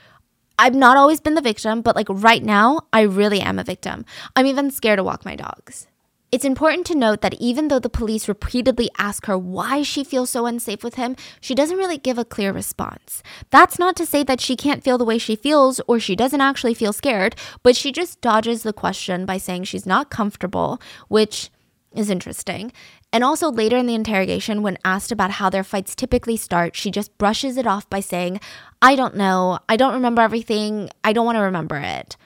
I've not always been the victim, but like right now, I really am a victim. I'm even scared to walk my dogs. It's important to note that even though the police repeatedly ask her why she feels so unsafe with him, she doesn't really give a clear response. That's not to say that she can't feel the way she feels or she doesn't actually feel scared, but she just dodges the question by saying she's not comfortable, which is interesting. And also later in the interrogation, when asked about how their fights typically start, she just brushes it off by saying, I don't know. I don't remember everything. I don't want to remember it.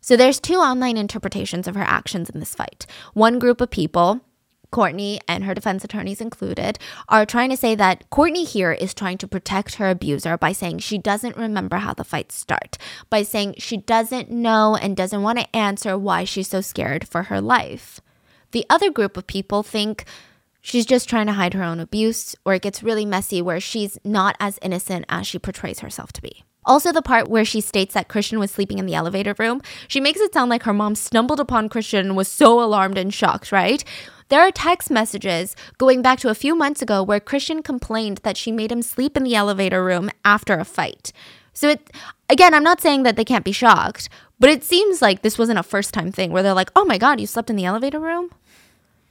So there's two online interpretations of her actions in this fight. One group of people, Courtney and her defense attorneys included, are trying to say that Courtney here is trying to protect her abuser by saying she doesn't remember how the fights start, by saying she doesn't know and doesn't want to answer why she's so scared for her life. The other group of people think she's just trying to hide her own abuse, or it gets really messy where she's not as innocent as she portrays herself to be. Also, the part where she states that Christian was sleeping in the elevator room, she makes it sound like her mom stumbled upon Christian and was so alarmed and shocked, right? There are text messages going back to a few months ago where Christian complained that she made him sleep in the elevator room after a fight. So it again, I'm not saying that they can't be shocked, but it seems like this wasn't a first time thing where they're like, "Oh my god, you slept in the elevator room?"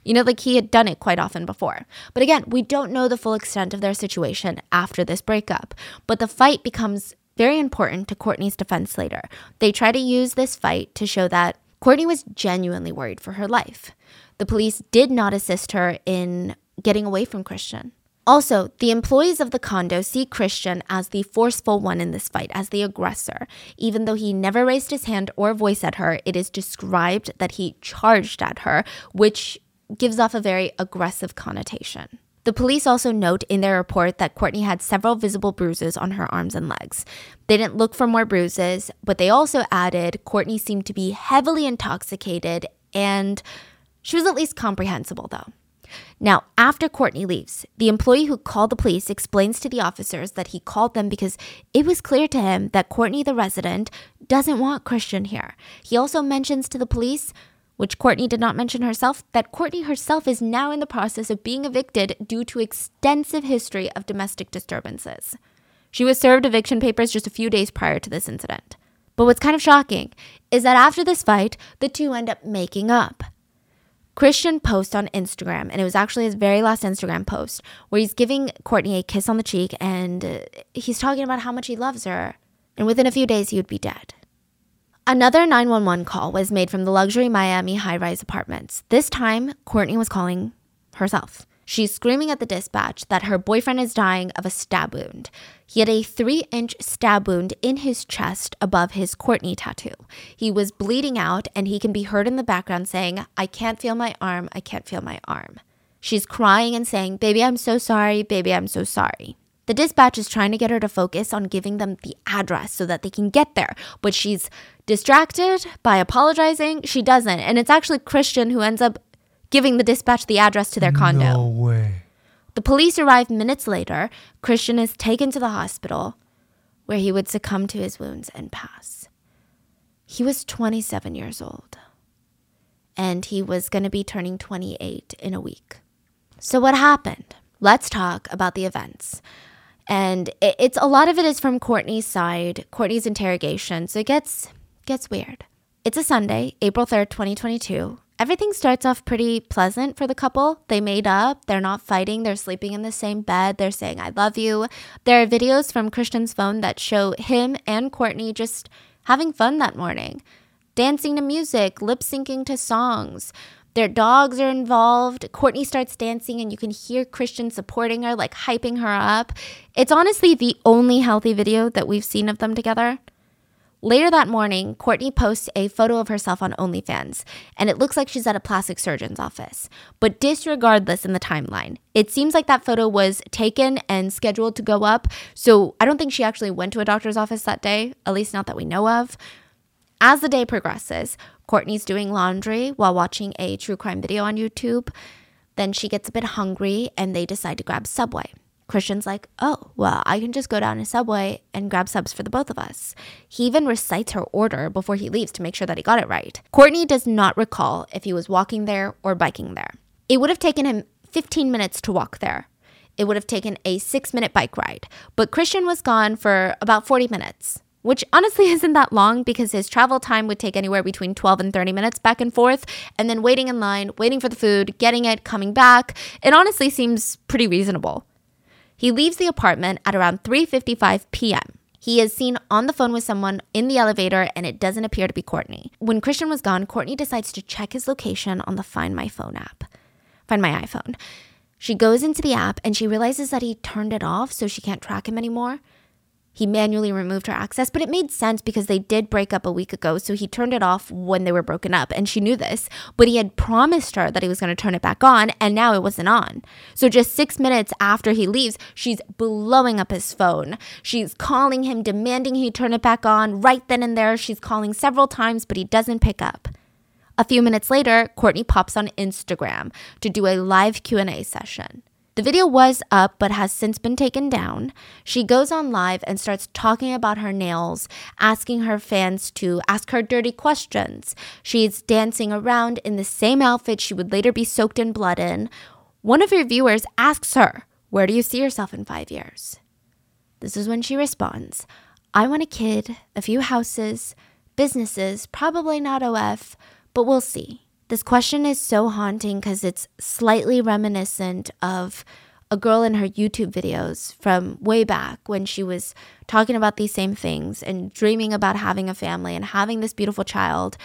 You know, like he had done it quite often before. But again, we don't know the full extent of their situation after this breakup. But the fight becomes very important to Courtney's defense later. They try to use this fight to show that Courtney was genuinely worried for her life. The police did not assist her in getting away from Christian. Also, the employees of the condo see Christian as the forceful one in this fight, as the aggressor. Even though he never raised his hand or voice at her, it is described that he charged at her, which gives off a very aggressive connotation. The police also note in their report that Courtney had several visible bruises on her arms and legs. They didn't look for more bruises, but they also added Courtney seemed to be heavily intoxicated and she was at least comprehensible though. Now, after Courtney leaves, the employee who called the police explains to the officers that he called them because it was clear to him that Courtney, the resident, doesn't want Christian here. He also mentions to the police which Courtney did not mention herself, that Courtney herself is now in the process of being evicted due to extensive history of domestic disturbances. She was served eviction papers just a few days prior to this incident. But what's kind of shocking is that after this fight, the two end up making up. Christian posts on Instagram, and it was actually his very last Instagram post, where he's giving Courtney a kiss on the cheek and uh, he's talking about how much he loves her. And within a few days, he would be dead. Another 911 call was made from the luxury Miami high rise apartments. This time, Courtney was calling herself. She's screaming at the dispatch that her boyfriend is dying of a stab wound. He had a three inch stab wound in his chest above his Courtney tattoo. He was bleeding out, and he can be heard in the background saying, I can't feel my arm, I can't feel my arm. She's crying and saying, Baby, I'm so sorry, baby, I'm so sorry. The dispatch is trying to get her to focus on giving them the address so that they can get there, but she's distracted by apologizing. She doesn't. And it's actually Christian who ends up giving the dispatch the address to their condo. No way. The police arrive minutes later. Christian is taken to the hospital where he would succumb to his wounds and pass. He was 27 years old and he was going to be turning 28 in a week. So, what happened? Let's talk about the events and it, it's a lot of it is from Courtney's side, Courtney's interrogation. So it gets gets weird. It's a Sunday, April 3rd, 2022. Everything starts off pretty pleasant for the couple. They made up, they're not fighting, they're sleeping in the same bed, they're saying, I love you. There are videos from Christian's phone that show him and Courtney just having fun that morning, dancing to music, lip syncing to songs. Their dogs are involved. Courtney starts dancing, and you can hear Christian supporting her, like hyping her up. It's honestly the only healthy video that we've seen of them together. Later that morning, Courtney posts a photo of herself on OnlyFans, and it looks like she's at a plastic surgeon's office. But disregard this in the timeline. It seems like that photo was taken and scheduled to go up, so I don't think she actually went to a doctor's office that day, at least not that we know of. As the day progresses, Courtney's doing laundry while watching a true crime video on YouTube. Then she gets a bit hungry and they decide to grab Subway. Christian's like, oh, well, I can just go down to Subway and grab subs for the both of us. He even recites her order before he leaves to make sure that he got it right. Courtney does not recall if he was walking there or biking there. It would have taken him 15 minutes to walk there. It would have taken a six minute bike ride, but Christian was gone for about 40 minutes which honestly isn't that long because his travel time would take anywhere between 12 and 30 minutes back and forth, and then waiting in line, waiting for the food, getting it, coming back. It honestly seems pretty reasonable. He leaves the apartment at around 3:55 p.m. He is seen on the phone with someone in the elevator and it doesn't appear to be Courtney. When Christian was gone, Courtney decides to check his location on the Find My Phone app. Find My iPhone. She goes into the app and she realizes that he turned it off so she can't track him anymore. He manually removed her access, but it made sense because they did break up a week ago. So he turned it off when they were broken up. And she knew this, but he had promised her that he was going to turn it back on. And now it wasn't on. So just six minutes after he leaves, she's blowing up his phone. She's calling him, demanding he turn it back on. Right then and there, she's calling several times, but he doesn't pick up. A few minutes later, Courtney pops on Instagram to do a live Q&A session. The video was up but has since been taken down. She goes on live and starts talking about her nails, asking her fans to ask her dirty questions. She's dancing around in the same outfit she would later be soaked in blood in. One of her viewers asks her, Where do you see yourself in five years? This is when she responds, I want a kid, a few houses, businesses, probably not OF, but we'll see. This question is so haunting because it's slightly reminiscent of a girl in her YouTube videos from way back when she was talking about these same things and dreaming about having a family and having this beautiful child.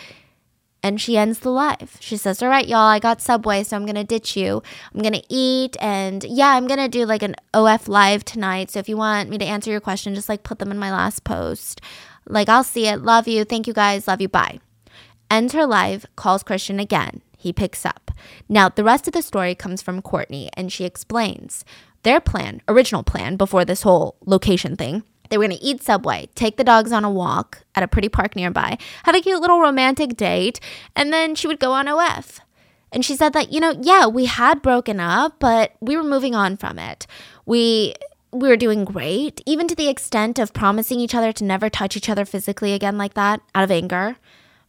And she ends the live. She says, All right, y'all, I got Subway, so I'm to ditch you. I'm to eat. And yeah, I'm to do like an OF live tonight. So if you want me to answer your question, just like put them in my last post. Like, I'll see it. Love you. Thank you guys. Love you. Bye ends her live, calls Christian again. He picks up. Now, the rest of the story comes from Courtney, and she explains their plan, original plan before this whole location thing. They were gonna eat Subway, take the dogs on a walk at a pretty park nearby, have a cute little romantic date, and then she would go on OF. And she said that, you know, yeah, we had broken up, but we were moving on from it. We we were doing great, even to the extent of promising each other to never touch each other physically again like that out of anger.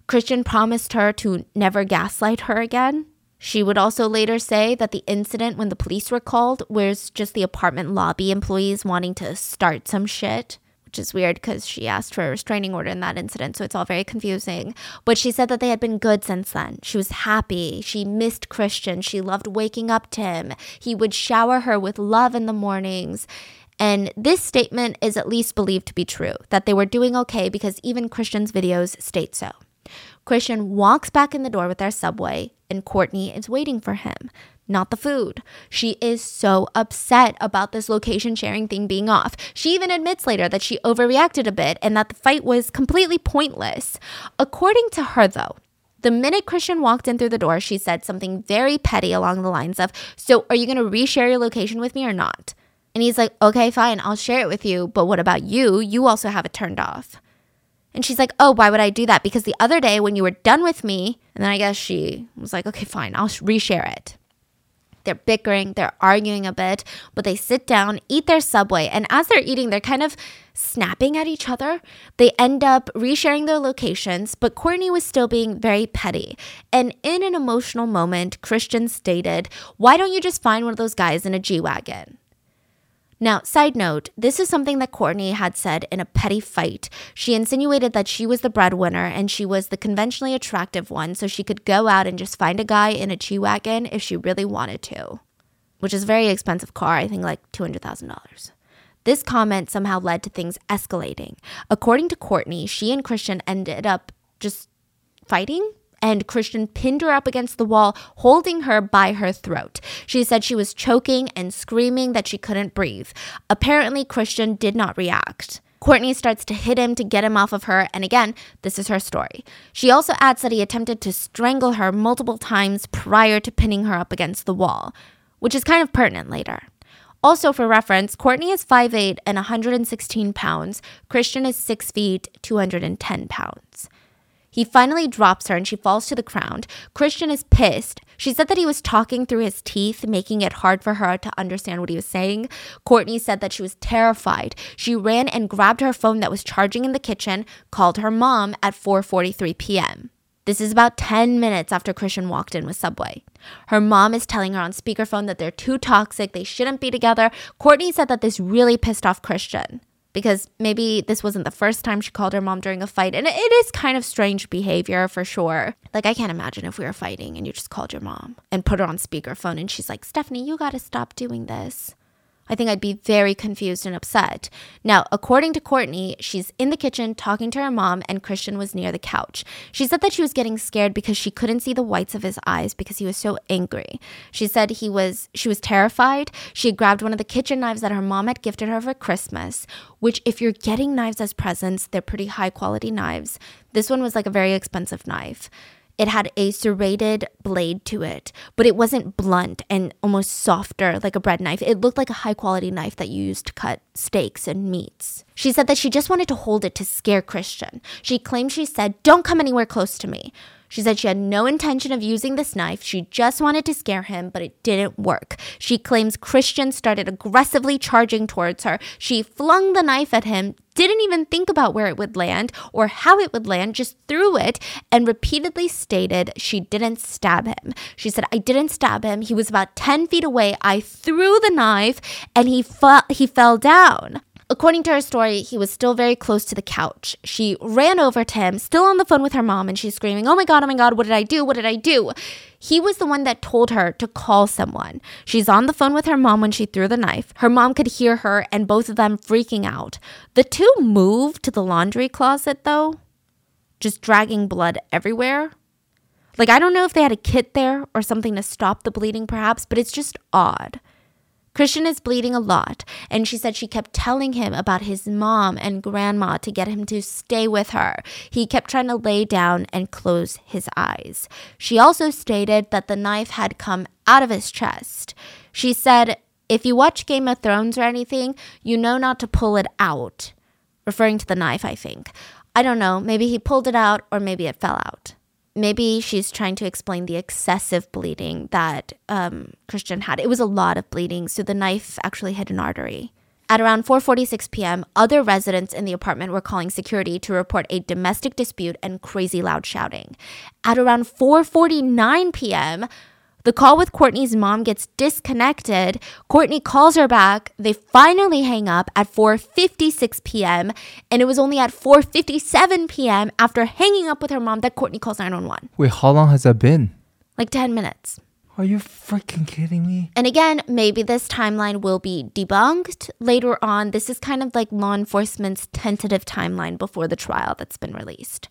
Christian promised her to never gaslight her again. She would also later say that the incident when the police were called was just the apartment lobby employees wanting to start some shit, which is weird because she asked for a restraining order in that incident, so it's all very confusing. But she said that they had been good since then. She was happy. She missed Christian. She loved waking up to him. He would shower her with love in the mornings. And this statement is at least believed to be true, that they were doing okay because even Christian's videos state so. Christian walks back in the door with their subway, and Courtney is waiting for him, not the food. She is so upset about this location sharing thing being off. She even admits later that she overreacted a bit and that the fight was completely pointless. According to her, though, the minute Christian walked in through the door, she said something very petty along the lines of, So, are you going to reshare your location with me or not? And he's like, Okay, fine, I'll share it with you. But what about you? You also have it turned off. And she's like, Oh, why would I do that? Because the other day when you were done with me, and then I guess she was like, Okay, fine, I'll reshare it. They're bickering, they're arguing a bit, but they sit down, eat their subway, and as they're eating, they're kind of snapping at each other. They end up resharing their locations, but Courtney was still being very petty. And in an emotional moment, Christian stated, Why don't you just find one of those guys in a G Wagon? Now, side note, this is something that Courtney had said in a petty fight. She insinuated that she was the breadwinner and she was the conventionally attractive one, so she could go out and just find a guy in a G Wagon if she really wanted to, which is a very expensive car, I think like $200,000. This comment somehow led to things escalating. According to Courtney, she and Christian ended up just fighting and Christian pinned her up against the wall, holding her by her throat. She said she was choking and screaming that she couldn't breathe. Apparently, Christian did not react. Courtney starts to hit him to get him off of her, and again, this is her story. She also adds that he attempted to strangle her multiple times prior to pinning her up against the wall, which is kind of pertinent later. Also, for reference, Courtney is 5'8 and 116 pounds. Christian is 6 feet, 210 pounds. He finally drops her and she falls to the ground. Christian is pissed. She said that he was talking through his teeth, making it hard for her to understand what he was saying. Courtney said that she was terrified. She ran and grabbed her phone that was charging in the kitchen, called her mom at 4:43 p.m. This is about 10 minutes after Christian walked in with Subway. Her mom is telling her on speakerphone that they're too toxic, they shouldn't be together. Courtney said that this really pissed off Christian because maybe this wasn't the first time she called her mom during a fight. And it is kind of strange behavior for sure. Like, I can't imagine if we were fighting and you just called your mom and put her on speakerphone and she's like, Stephanie, you gotta stop doing this. I think I'd be very confused and upset. Now, according to Courtney, she's in the kitchen talking to her mom, and Christian was near the couch. She said that she was getting scared because she couldn't see the whites of his eyes because he was so angry. She said he was she was terrified. She had grabbed one of the kitchen knives that her mom had gifted her for Christmas, which if you're getting knives as presents, they're pretty high quality knives. This one was like a very expensive knife. It had a serrated blade to it, but it wasn't blunt and almost softer like a bread knife. It looked like a high quality knife that you used to cut steaks and meats. She said that she just wanted to hold it to scare Christian. She claimed she said, Don't come anywhere close to me. She said she had no intention of using this knife. She just wanted to scare him, but it didn't work. She claims Christian started aggressively charging towards her. She flung the knife at him, didn't even think about where it would land or how it would land, just threw it and repeatedly stated she didn't stab him. She said, I didn't stab him. He was about 10 feet away. I threw the knife and he, fu- he fell down. According to her story, he was still very close to the couch. She ran over to him, still on the phone with her mom, and she's screaming, Oh my God, oh my God, what did I do? What did I do? He was the one that told her to call someone. She's on the phone with her mom when she threw the knife. Her mom could hear her and both of them freaking out. The two moved to the laundry closet, though, just dragging blood everywhere. Like, I don't know if they had a kit there or something to stop the bleeding, perhaps, but it's just odd. Christian is bleeding a lot, and she said she kept telling him about his mom and grandma to get him to stay with her. He kept trying to lay down and close his eyes. She also stated that the knife had come out of his chest. She said, If you watch Game of Thrones or anything, you know not to pull it out. Referring to the knife, I think. I don't know, maybe he pulled it out or maybe it fell out maybe she's trying to explain the excessive bleeding that um, Christian had. It was a lot of bleeding, so the knife actually hit an artery. At around 4:46 p.m., other residents in the apartment were calling security to report a domestic dispute and crazy loud shouting. At around 4:49 p.m., the call with Courtney's mom gets disconnected. Courtney calls her back. They finally hang up at 4:56 p.m. and it was only at 4:57 p.m. after hanging up with her mom that Courtney calls 911. Wait, how long has that been? Like 10 minutes. Are you freaking kidding me? And again, maybe this timeline will be debunked later on. This is kind of like law enforcement's tentative timeline before the trial that's been released.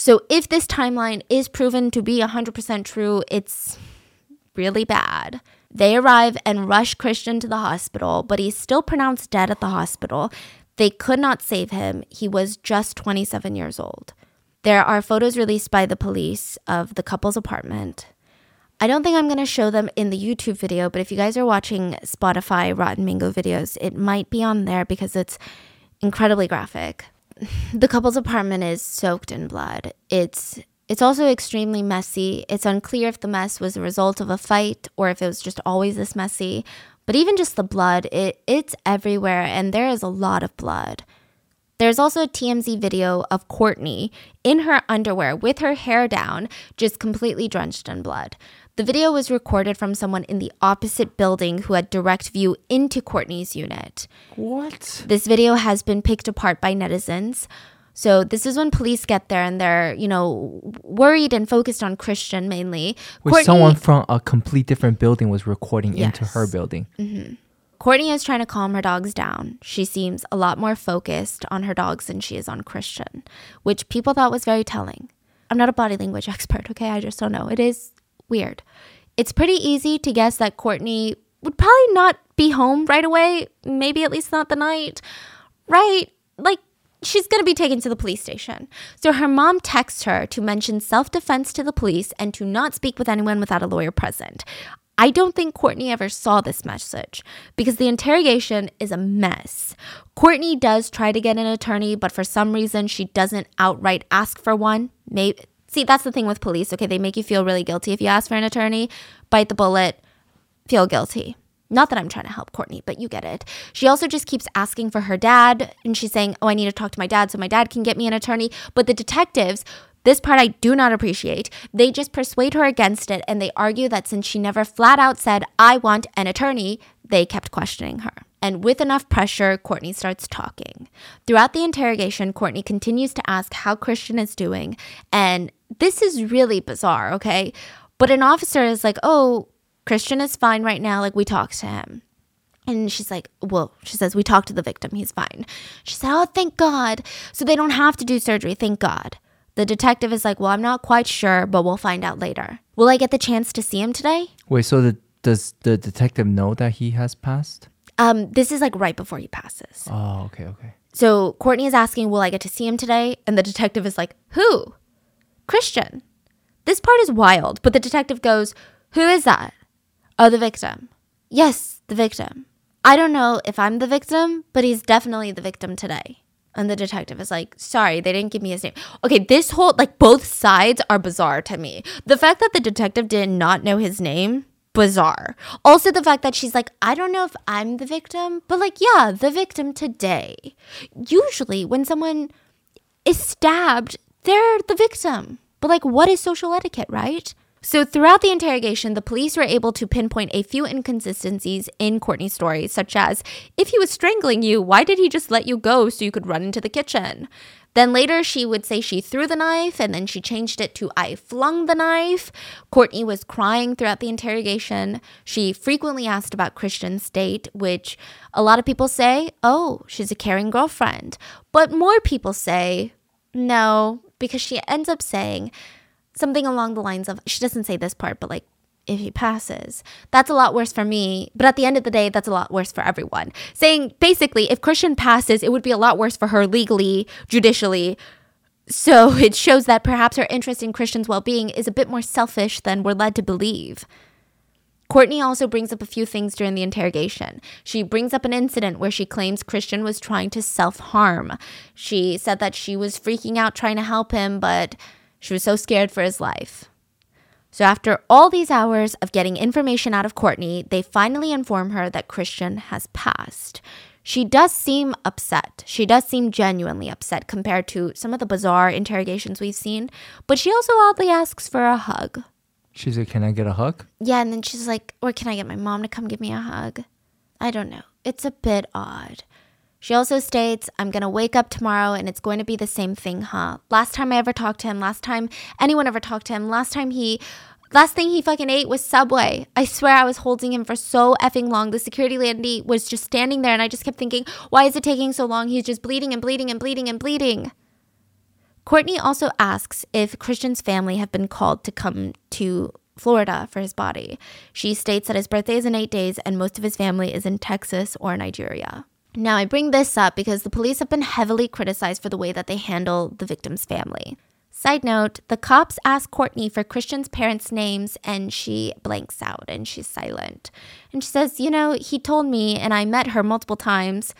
So if this timeline is proven to be 100% true, it's really bad. They arrive and rush Christian to the hospital, but he's still pronounced dead at the hospital. They could not save him. He was just 27 years old. There are photos released by the police of the couple's apartment. I don't think I'm going to show them in the YouTube video, but if you guys are watching Spotify Rotten Mango videos, it might be on there because it's incredibly graphic the couple's apartment is soaked in blood. It's it's also extremely messy. It's unclear if the mess was a result of a fight or if it was just always this messy. But even just the blood, it it's everywhere and there is a lot of blood. There's also a TMZ video of Courtney in her underwear with her hair down, just completely drenched in blood. The video was recorded from someone in the opposite building who had direct view into Courtney's unit. What? This video has been picked apart by netizens. So this is when police get there and they're, you know, worried and focused on Christian mainly. Wait, Courtney- someone from a complete different building was recording into her building. Mm-hmm. Courtney is trying to calm her dogs down. She seems a lot more focused on her dogs than she is on Christian, which people thought was very telling. I'm not a body language expert, okay? I just don't know. It is weird. It's pretty easy to guess that Courtney would probably not be home right away, maybe at least not the night, right? Like, she's gonna be taken to the police station. So her mom texts her to mention self defense to the police and to not speak with anyone without a lawyer present. I don't think Courtney ever saw this message because the interrogation is a mess. Courtney does try to get an attorney, but for some reason she doesn't outright ask for one. Maybe see that's the thing with police. Okay, they make you feel really guilty if you ask for an attorney. Bite the bullet, feel guilty. Not that I'm trying to help Courtney, but you get it. She also just keeps asking for her dad, and she's saying, Oh, I need to talk to my dad so my dad can get me an attorney. But the detectives, this part I do not appreciate, they just persuade her against it, and they argue that since she never flat out said, I want an attorney, they kept questioning her. And with enough pressure, Courtney starts talking. Throughout the interrogation, Courtney continues to ask how Christian is doing. And this is really bizarre, okay? But an officer is like, oh, Christian is fine right now. Like, we talked to him. And she's like, well, she says, we talked to the victim. He's fine. She said, oh, thank God. So they don't have to do surgery. Thank God. The detective is like, well, I'm not quite sure, but we'll find out later. Will I get the chance to see him today? Wait, so the, does the detective know that he has passed? Um, this is like right before he passes. Oh, okay, okay. So Courtney is asking, will I get to see him today? And the detective is like, who? Christian. This part is wild, but the detective goes, who is that? Oh, the victim. Yes, the victim. I don't know if I'm the victim, but he's definitely the victim today. And the detective is like, sorry, they didn't give me his name. Okay, this whole, like, both sides are bizarre to me. The fact that the detective did not know his name, bizarre. Also, the fact that she's like, I don't know if I'm the victim, but like, yeah, the victim today. Usually, when someone is stabbed, they're the victim. But like, what is social etiquette, right? So, throughout the interrogation, the police were able to pinpoint a few inconsistencies in Courtney's story, such as if he was strangling you, why did he just let you go so you could run into the kitchen? Then later, she would say she threw the knife, and then she changed it to I flung the knife. Courtney was crying throughout the interrogation. She frequently asked about Christian's state, which a lot of people say, oh, she's a caring girlfriend. But more people say, no, because she ends up saying, something along the lines of she doesn't say this part, but like if he passes, that's a lot worse for me. But at the end of the day, that's a lot worse for everyone. Saying basically, if Christian passes, it would be a lot worse for her legally, judicially. So it shows that perhaps her interest in Christian's well being is a bit more selfish than we're led to believe. Courtney also brings up a few things during the interrogation. She brings up an incident where she claims Christian was trying to self harm. She said that she was freaking out trying to help him, but she was so scared for his life. So, after all these hours of getting information out of Courtney, they finally inform her that Christian has passed. She does seem upset. She does seem genuinely upset compared to some of the bizarre interrogations we've seen, but she also oddly asks for a hug. She's like, can I get a hug? Yeah, and then she's like, or can I get my mom to come give me a hug? I don't know. It's a bit odd. She also states, I'm going to wake up tomorrow and it's going to be the same thing, huh? Last time I ever talked to him, last time anyone ever talked to him, last time he, last thing he fucking ate was Subway. I swear I was holding him for so effing long. The security lady was just standing there and I just kept thinking, why is it taking so long? He's just bleeding and bleeding and bleeding and bleeding. Courtney also asks if Christian's family have been called to come to Florida for his body. She states that his birthday is in eight days and most of his family is in Texas or Nigeria. Now, I bring this up because the police have been heavily criticized for the way that they handle the victim's family. Side note, the cops ask Courtney for Christian's parents' names and she blanks out and she's silent. And she says, You know, he told me and I met her multiple times,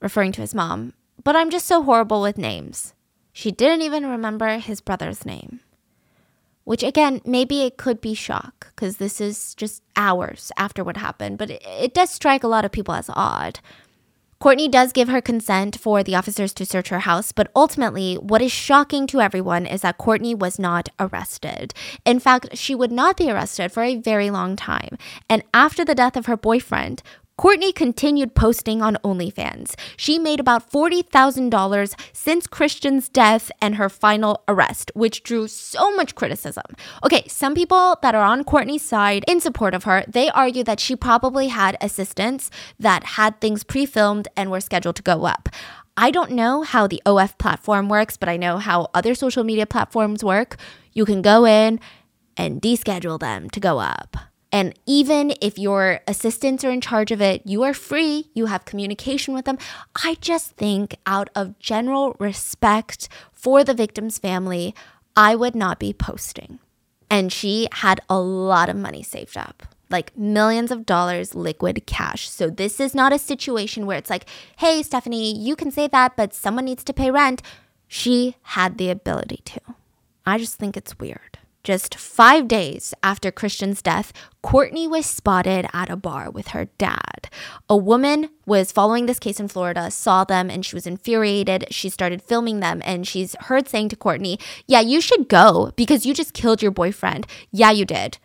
referring to his mom, but I'm just so horrible with names. She didn't even remember his brother's name. Which, again, maybe it could be shock because this is just hours after what happened, but it, it does strike a lot of people as odd. Courtney does give her consent for the officers to search her house, but ultimately, what is shocking to everyone is that Courtney was not arrested. In fact, she would not be arrested for a very long time. And after the death of her boyfriend, Courtney continued posting on OnlyFans. She made about $40,000 since Christian's death and her final arrest, which drew so much criticism. Okay, some people that are on Courtney's side in support of her, they argue that she probably had assistants that had things pre-filmed and were scheduled to go up. I don't know how the OF platform works, but I know how other social media platforms work. You can go in and deschedule them to go up. And even if your assistants are in charge of it, you are free, you have communication with them. I just think, out of general respect for the victim's family, I would not be posting. And she had a lot of money saved up, like millions of dollars liquid cash. So this is not a situation where it's like, hey, Stephanie, you can say that, but someone needs to pay rent. She had the ability to. I just think it's weird. Just five days after Christian's death, Courtney was spotted at a bar with her dad. A woman was following this case in Florida, saw them, and she was infuriated. She started filming them, and she's heard saying to Courtney, Yeah, you should go because you just killed your boyfriend. Yeah, you did.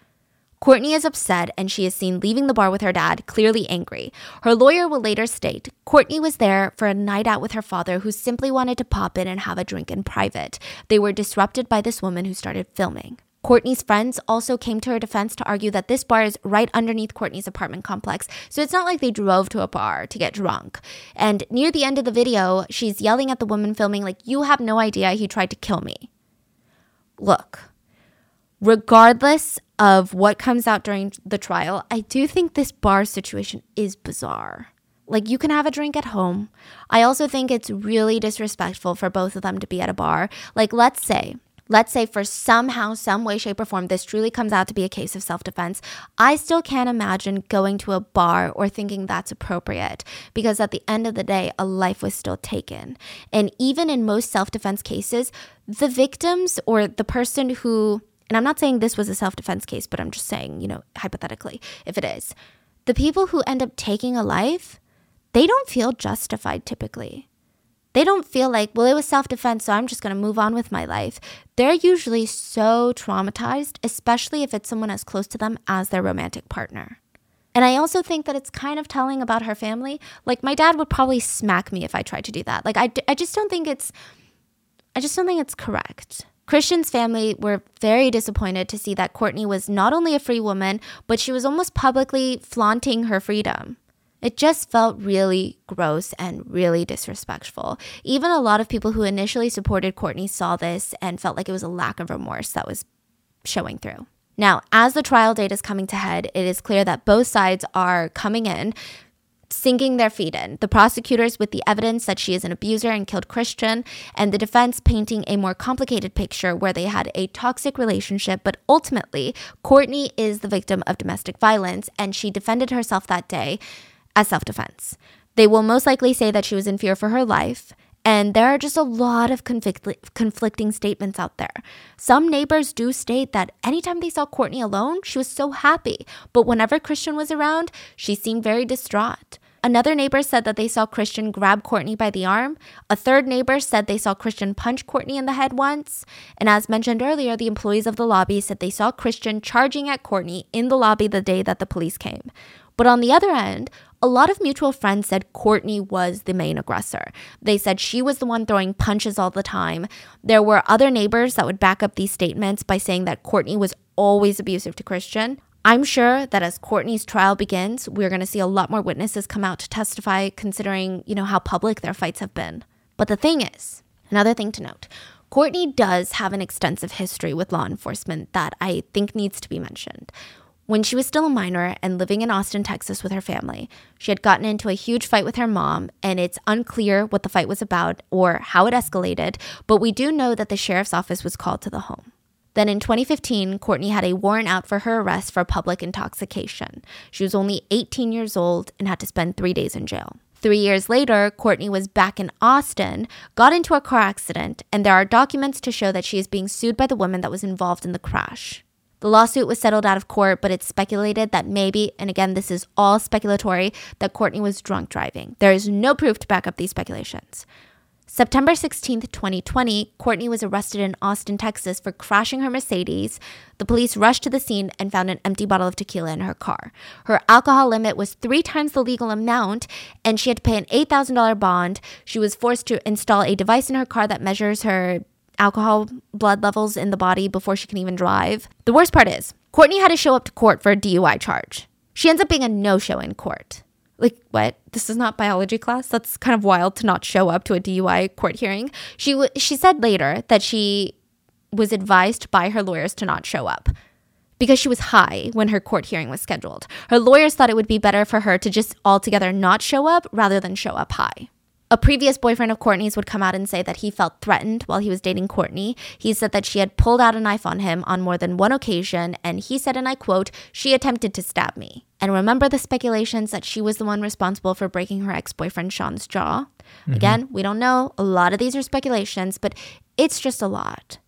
Courtney is upset and she is seen leaving the bar with her dad, clearly angry. Her lawyer will later state Courtney was there for a night out with her father who simply wanted to pop in and have a drink in private. They were disrupted by this woman who started filming. Courtney's friends also came to her defense to argue that this bar is right underneath Courtney's apartment complex, so it's not like they drove to a bar to get drunk. And near the end of the video, she's yelling at the woman filming, like, You have no idea he tried to kill me. Look, regardless of what comes out during the trial, I do think this bar situation is bizarre. Like, you can have a drink at home. I also think it's really disrespectful for both of them to be at a bar. Like, let's say, let's say for somehow, some way, shape, or form, this truly comes out to be a case of self defense. I still can't imagine going to a bar or thinking that's appropriate because at the end of the day, a life was still taken. And even in most self defense cases, the victims or the person who, and I'm not saying this was a self defense case, but I'm just saying, you know, hypothetically, if it is, the people who end up taking a life, they don't feel justified typically. They don't feel like, well, it was self defense, so I'm just going to move on with my life. They're usually so traumatized, especially if it's someone as close to them as their romantic partner. And I also think that it's kind of telling about her family. Like, my dad would probably smack me if I tried to do that. Like, I, I just don't think it's, I just don't think it's correct. Christian's family were very disappointed to see that Courtney was not only a free woman, but she was almost publicly flaunting her freedom. It just felt really gross and really disrespectful. Even a lot of people who initially supported Courtney saw this and felt like it was a lack of remorse that was showing through. Now, as the trial date is coming to head, it is clear that both sides are coming in sinking their feet in. The prosecutors with the evidence that she is an abuser and killed Christian, and the defense painting a more complicated picture where they had a toxic relationship, but ultimately, Courtney is the victim of domestic violence, and she defended herself that day as self defense. They will most likely say that she was in fear for her life. And there are just a lot of conflict- conflicting statements out there. Some neighbors do state that anytime they saw Courtney alone, she was so happy. But whenever Christian was around, she seemed very distraught. Another neighbor said that they saw Christian grab Courtney by the arm. A third neighbor said they saw Christian punch Courtney in the head once. And as mentioned earlier, the employees of the lobby said they saw Christian charging at Courtney in the lobby the day that the police came. But on the other end, a lot of mutual friends said Courtney was the main aggressor. They said she was the one throwing punches all the time. There were other neighbors that would back up these statements by saying that Courtney was always abusive to Christian. I'm sure that as Courtney's trial begins, we're going to see a lot more witnesses come out to testify considering, you know, how public their fights have been. But the thing is, another thing to note, Courtney does have an extensive history with law enforcement that I think needs to be mentioned. When she was still a minor and living in Austin, Texas with her family, she had gotten into a huge fight with her mom, and it's unclear what the fight was about or how it escalated, but we do know that the sheriff's office was called to the home. Then in 2015, Courtney had a warrant out for her arrest for public intoxication. She was only 18 years old and had to spend three days in jail. Three years later, Courtney was back in Austin, got into a car accident, and there are documents to show that she is being sued by the woman that was involved in the crash. The lawsuit was settled out of court, but it's speculated that maybe, and again, this is all speculatory, that Courtney was drunk driving. There is no proof to back up these speculations. September 16th, 2020, Courtney was arrested in Austin, Texas for crashing her Mercedes. The police rushed to the scene and found an empty bottle of tequila in her car. Her alcohol limit was three times the legal amount, and she had to pay an $8,000 bond. She was forced to install a device in her car that measures her alcohol blood levels in the body before she can even drive. The worst part is, Courtney had to show up to court for a DUI charge. She ends up being a no show in court. Like, what? This is not biology class? That's kind of wild to not show up to a DUI court hearing. She, w- she said later that she was advised by her lawyers to not show up because she was high when her court hearing was scheduled. Her lawyers thought it would be better for her to just altogether not show up rather than show up high. A previous boyfriend of Courtney's would come out and say that he felt threatened while he was dating Courtney. He said that she had pulled out a knife on him on more than one occasion, and he said, and I quote, she attempted to stab me. And remember the speculations that she was the one responsible for breaking her ex boyfriend Shawn's jaw? Mm-hmm. Again, we don't know. A lot of these are speculations, but it's just a lot.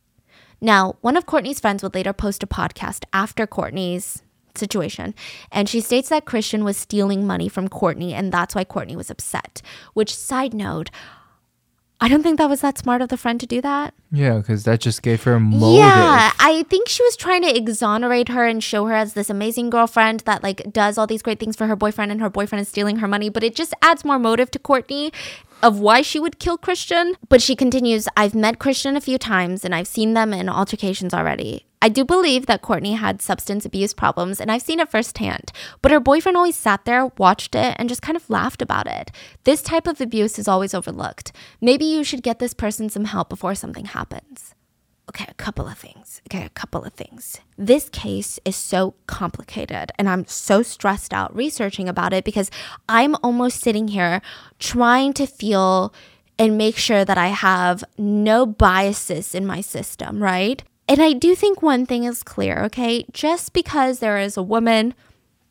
Now, one of Courtney's friends would later post a podcast after Courtney's situation, and she states that Christian was stealing money from Courtney, and that's why Courtney was upset. Which, side note, I don't think that was that smart of the friend to do that. Yeah, because that just gave her motive. Yeah, I think she was trying to exonerate her and show her as this amazing girlfriend that like does all these great things for her boyfriend and her boyfriend is stealing her money, but it just adds more motive to Courtney. Of why she would kill Christian. But she continues, I've met Christian a few times and I've seen them in altercations already. I do believe that Courtney had substance abuse problems, and I've seen it firsthand. But her boyfriend always sat there, watched it, and just kind of laughed about it. This type of abuse is always overlooked. Maybe you should get this person some help before something happens. Okay, a couple of things. Okay, a couple of things. This case is so complicated, and I'm so stressed out researching about it because I'm almost sitting here trying to feel and make sure that I have no biases in my system, right? And I do think one thing is clear, okay? Just because there is a woman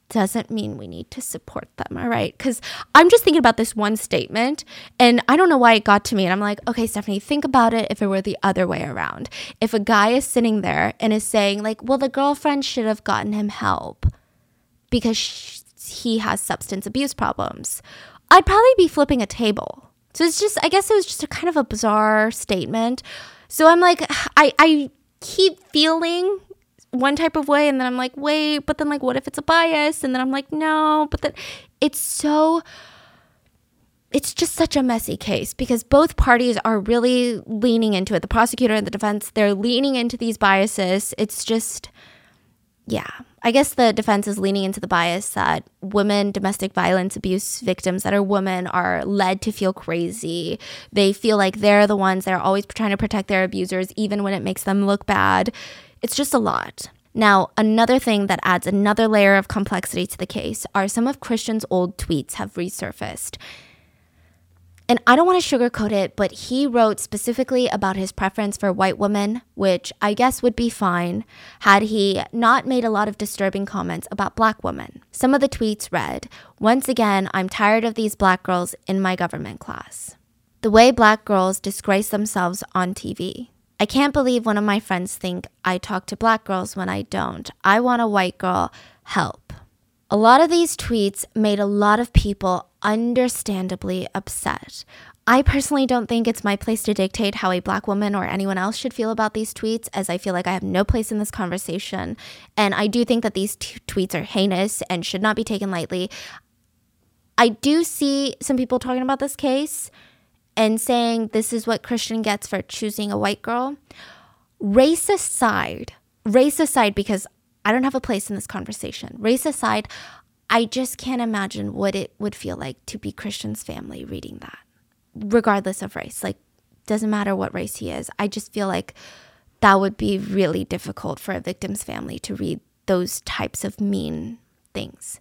doesn't mean we need to support them, all right? Because I'm just thinking about this one statement and I don't know why it got to me. And I'm like, okay, Stephanie, think about it if it were the other way around. If a guy is sitting there and is saying, like, well, the girlfriend should have gotten him help because sh- he has substance abuse problems, I'd probably be flipping a table. So it's just, I guess it was just a kind of a bizarre statement. So I'm like, I, I keep feeling one type of way and then I'm like, wait, but then like what if it's a bias? And then I'm like, no, but then it's so it's just such a messy case because both parties are really leaning into it. The prosecutor and the defense, they're leaning into these biases. It's just yeah. I guess the defense is leaning into the bias that women, domestic violence abuse victims that are women, are led to feel crazy. They feel like they're the ones that are always trying to protect their abusers, even when it makes them look bad. It's just a lot. Now, another thing that adds another layer of complexity to the case are some of Christian's old tweets have resurfaced. And I don't want to sugarcoat it, but he wrote specifically about his preference for white women, which I guess would be fine had he not made a lot of disturbing comments about black women. Some of the tweets read Once again, I'm tired of these black girls in my government class. The way black girls disgrace themselves on TV. I can't believe one of my friends think I talk to black girls when I don't. I want a white girl. Help. A lot of these tweets made a lot of people understandably upset. I personally don't think it's my place to dictate how a black woman or anyone else should feel about these tweets, as I feel like I have no place in this conversation. And I do think that these t- tweets are heinous and should not be taken lightly. I do see some people talking about this case and saying this is what Christian gets for choosing a white girl. Race aside, race aside, because I don't have a place in this conversation. Race aside, I just can't imagine what it would feel like to be Christian's family reading that, regardless of race. Like, doesn't matter what race he is. I just feel like that would be really difficult for a victim's family to read those types of mean things.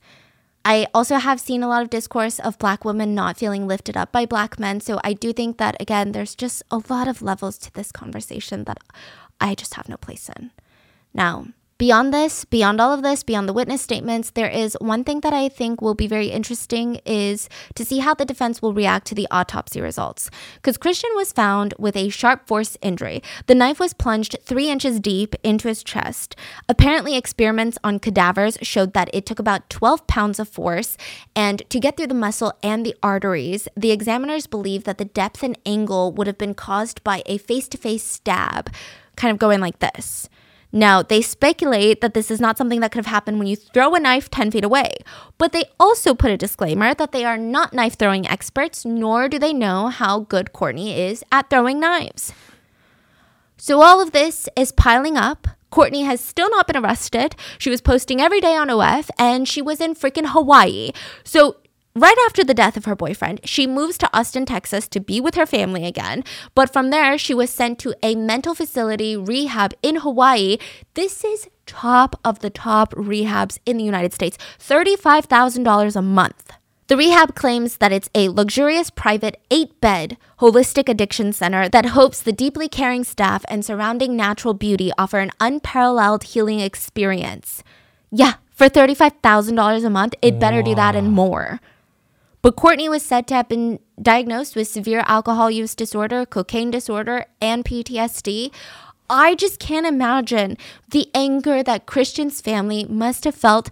I also have seen a lot of discourse of black women not feeling lifted up by black men. So I do think that, again, there's just a lot of levels to this conversation that I just have no place in. Now, Beyond this, beyond all of this, beyond the witness statements, there is one thing that I think will be very interesting is to see how the defense will react to the autopsy results. Because Christian was found with a sharp force injury. The knife was plunged three inches deep into his chest. Apparently, experiments on cadavers showed that it took about 12 pounds of force. And to get through the muscle and the arteries, the examiners believe that the depth and angle would have been caused by a face to face stab, kind of going like this. Now, they speculate that this is not something that could have happened when you throw a knife 10 feet away, but they also put a disclaimer that they are not knife throwing experts, nor do they know how good Courtney is at throwing knives. So, all of this is piling up. Courtney has still not been arrested. She was posting every day on OF and she was in freaking Hawaii. So, Right after the death of her boyfriend, she moves to Austin, Texas to be with her family again. But from there, she was sent to a mental facility rehab in Hawaii. This is top of the top rehabs in the United States $35,000 a month. The rehab claims that it's a luxurious private eight bed holistic addiction center that hopes the deeply caring staff and surrounding natural beauty offer an unparalleled healing experience. Yeah, for $35,000 a month, it better do that and more. But Courtney was said to have been diagnosed with severe alcohol use disorder, cocaine disorder, and PTSD. I just can't imagine the anger that Christian's family must have felt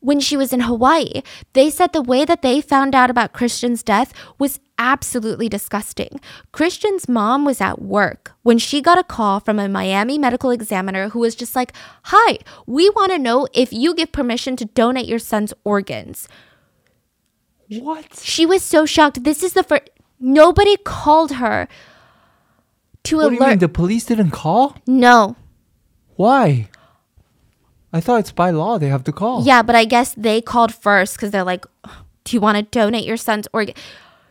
when she was in Hawaii. They said the way that they found out about Christian's death was absolutely disgusting. Christian's mom was at work when she got a call from a Miami medical examiner who was just like, Hi, we want to know if you give permission to donate your son's organs. What? She was so shocked. This is the first. Nobody called her to What do you alert. mean the police didn't call? no. Why? I thought it's by law they have to call. Yeah, but I guess they called first because they're like, "Do you want to donate your son's organ?"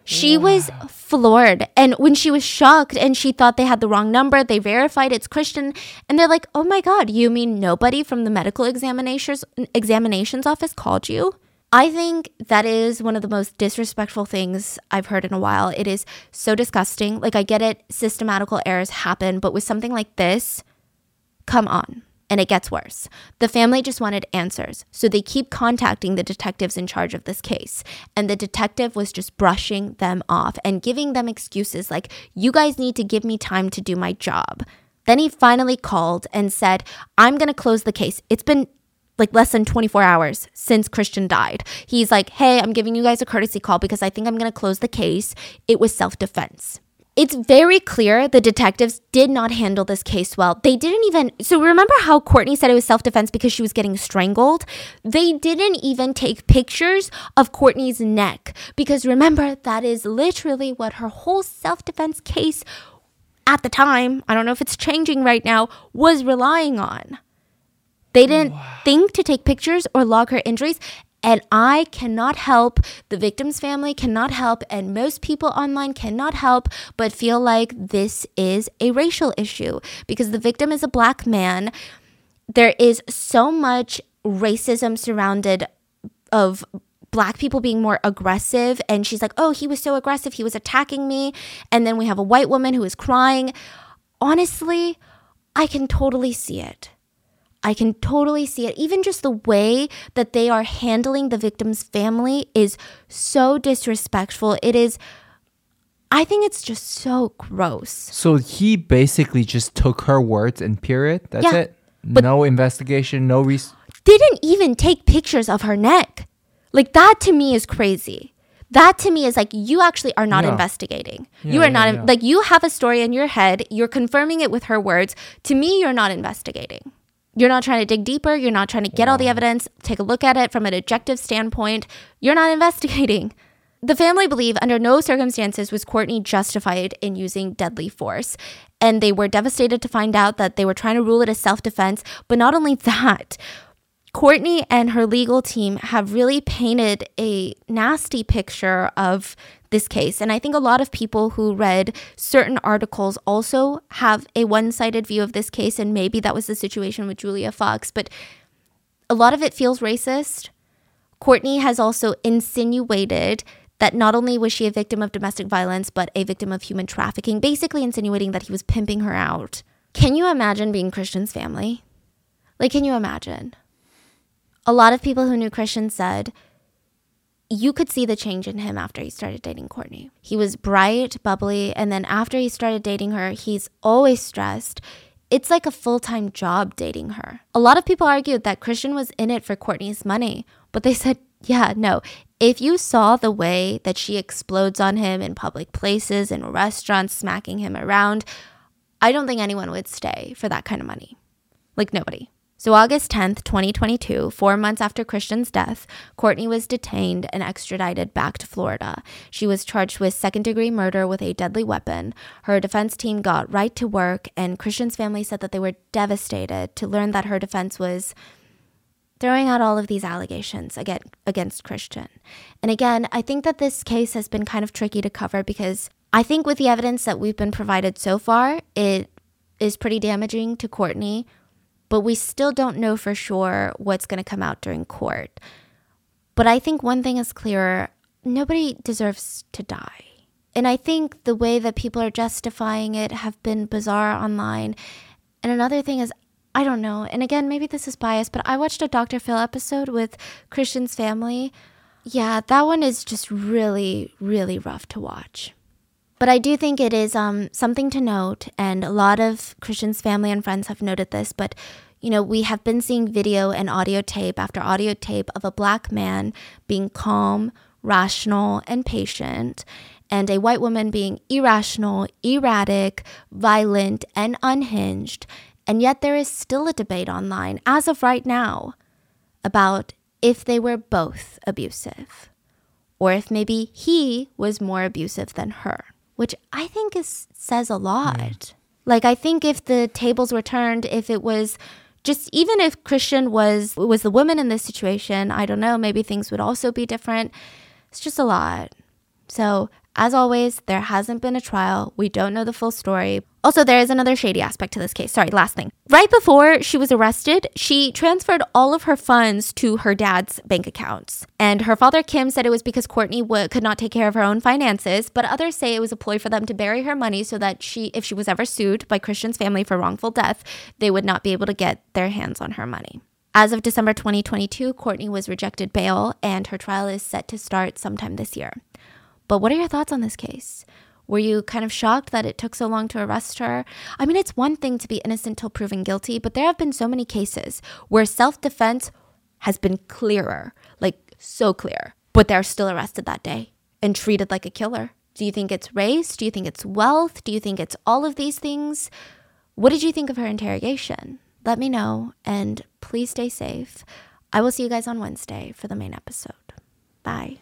She was floored, and when she was shocked and she thought they had the wrong number, they verified it's Christian, and they're like, "Oh my god, you mean nobody from the medical examinations examinations office called you?" I think that is one of the most disrespectful things I've heard in a while. It is so disgusting. Like I get it, systematical errors happen, but with something like this, come on. And it gets worse. The family just wanted answers, so they keep contacting the detectives in charge of this case. And the detective was just brushing them off and giving them excuses like, you guys need to give me time to do my job. Then he finally called and said, I'm going to close the case. It's been like less than 24 hours since Christian died. He's like, hey, I'm giving you guys a courtesy call because I think I'm going to close the case. It was self defense it's very clear the detectives did not handle this case well. They didn't even. So remember how Courtney said it was self defense because she was getting strangled? They didn't even take pictures of Courtney's neck because remember, that is literally what her whole self defense case at the time, I don't know if it's changing right now, was relying on. They didn't think to take pictures or log her injuries. And I cannot help, the victim's family cannot help, and most people online cannot help but feel like this is a racial issue because the victim is a black man. There is so much racism surrounded of black people being more aggressive and she's like, "Oh, he was so aggressive. He was attacking me." And then we have a white woman who is crying. Honestly, I can totally see it. I can totally see it. Even just the way that they are handling the victim's family is so disrespectful. It is, I think it's just so gross. So he basically just took her words and period. That's Yeah, it. no investigation, no res- Didn't even take pictures of her neck. Like, that to me is crazy. That to me is like, you actually are not Yeah. investigating. you Yeah, are not, like, you have a story in your head, you're confirming it with her words. To me, you're not investigating. You're not trying to dig deeper. You're not trying to get all the evidence, take a look at it from an objective standpoint. You're not investigating. The family believe under no circumstances was Courtney justified in using deadly force. And they were devastated to find out that they were trying to rule it as self defense. But not only that, Courtney and her legal team have really painted a nasty picture of this case. And I think a lot of people who read certain articles also have a one sided view of this case. And maybe that was the situation with Julia Fox. But a lot of it feels racist. Courtney has also insinuated that not only was she a victim of domestic violence, but a victim of human trafficking, basically insinuating that he was pimping her out. Can you imagine being Christian's family? Like, can you imagine? A lot of people who knew Christian said you could see the change in him after he started dating Courtney. He was bright, bubbly, and then after he started dating her, he's always stressed. It's like a full time job dating her. A lot of people argued that Christian was in it for Courtney's money, but they said, yeah, no. If you saw the way that she explodes on him in public places, in restaurants, smacking him around, I don't think anyone would stay for that kind of money. Like nobody. So, August 10th, 2022, four months after Christian's death, Courtney was detained and extradited back to Florida. She was charged with second degree murder with a deadly weapon. Her defense team got right to work, and Christian's family said that they were devastated to learn that her defense was throwing out all of these allegations again against Christian. And again, I think that this case has been kind of tricky to cover because I think with the evidence that we've been provided so far, it is pretty damaging to Courtney but we still don't know for sure what's going to come out during court. But I think one thing is clear nobody deserves to die. And I think the way that people are justifying it have been bizarre online. And another thing is, I don't know. And again, maybe this is biased, but I watched a Dr. Phil episode with Christian's family. Yeah, that one is just really, really rough to watch. But I do think it is um, something to note, and a lot of Christian's family and friends have noted this. But, you know, we have been seeing video and audio tape after audio tape of a black man being calm, rational, and patient, and a white woman being irrational, erratic, violent, and unhinged. And yet there is still a debate online, as of right now, about if they were both abusive or if maybe he was more abusive than her, which I think is says a mm. lot. Like I think if the tables were turned, if it was just even if Christian was was the woman in this situation, I don't know, maybe things would also be different. It's just a lot. So, as always, there hasn't been a trial. We don't know the full story. Also, there is another shady aspect to this case. Sorry, last thing. Right before she was arrested, she transferred all of her funds to her dad's bank accounts. And her father, Kim, said it was because Courtney w- could not take care of her own finances, but others say it was a ploy for them to bury her money so that she, if she was ever sued by Christian's family for wrongful death, they would not be able to get their hands on her money. As of December 2022, Courtney was rejected bail, and her trial is set to start sometime this year. But what are your thoughts on this case? Were you kind of shocked that it took so long to arrest her? I mean, it's one thing to be innocent till proven guilty, but there have been so many cases where self defense has been clearer, like so clear, but they're still arrested that day and treated like a killer. Do you think it's race? Do you think it's wealth? Do you think it's all of these things? What did you think of her interrogation? Let me know and please stay safe. I will see you guys on Wednesday for the main episode. Bye.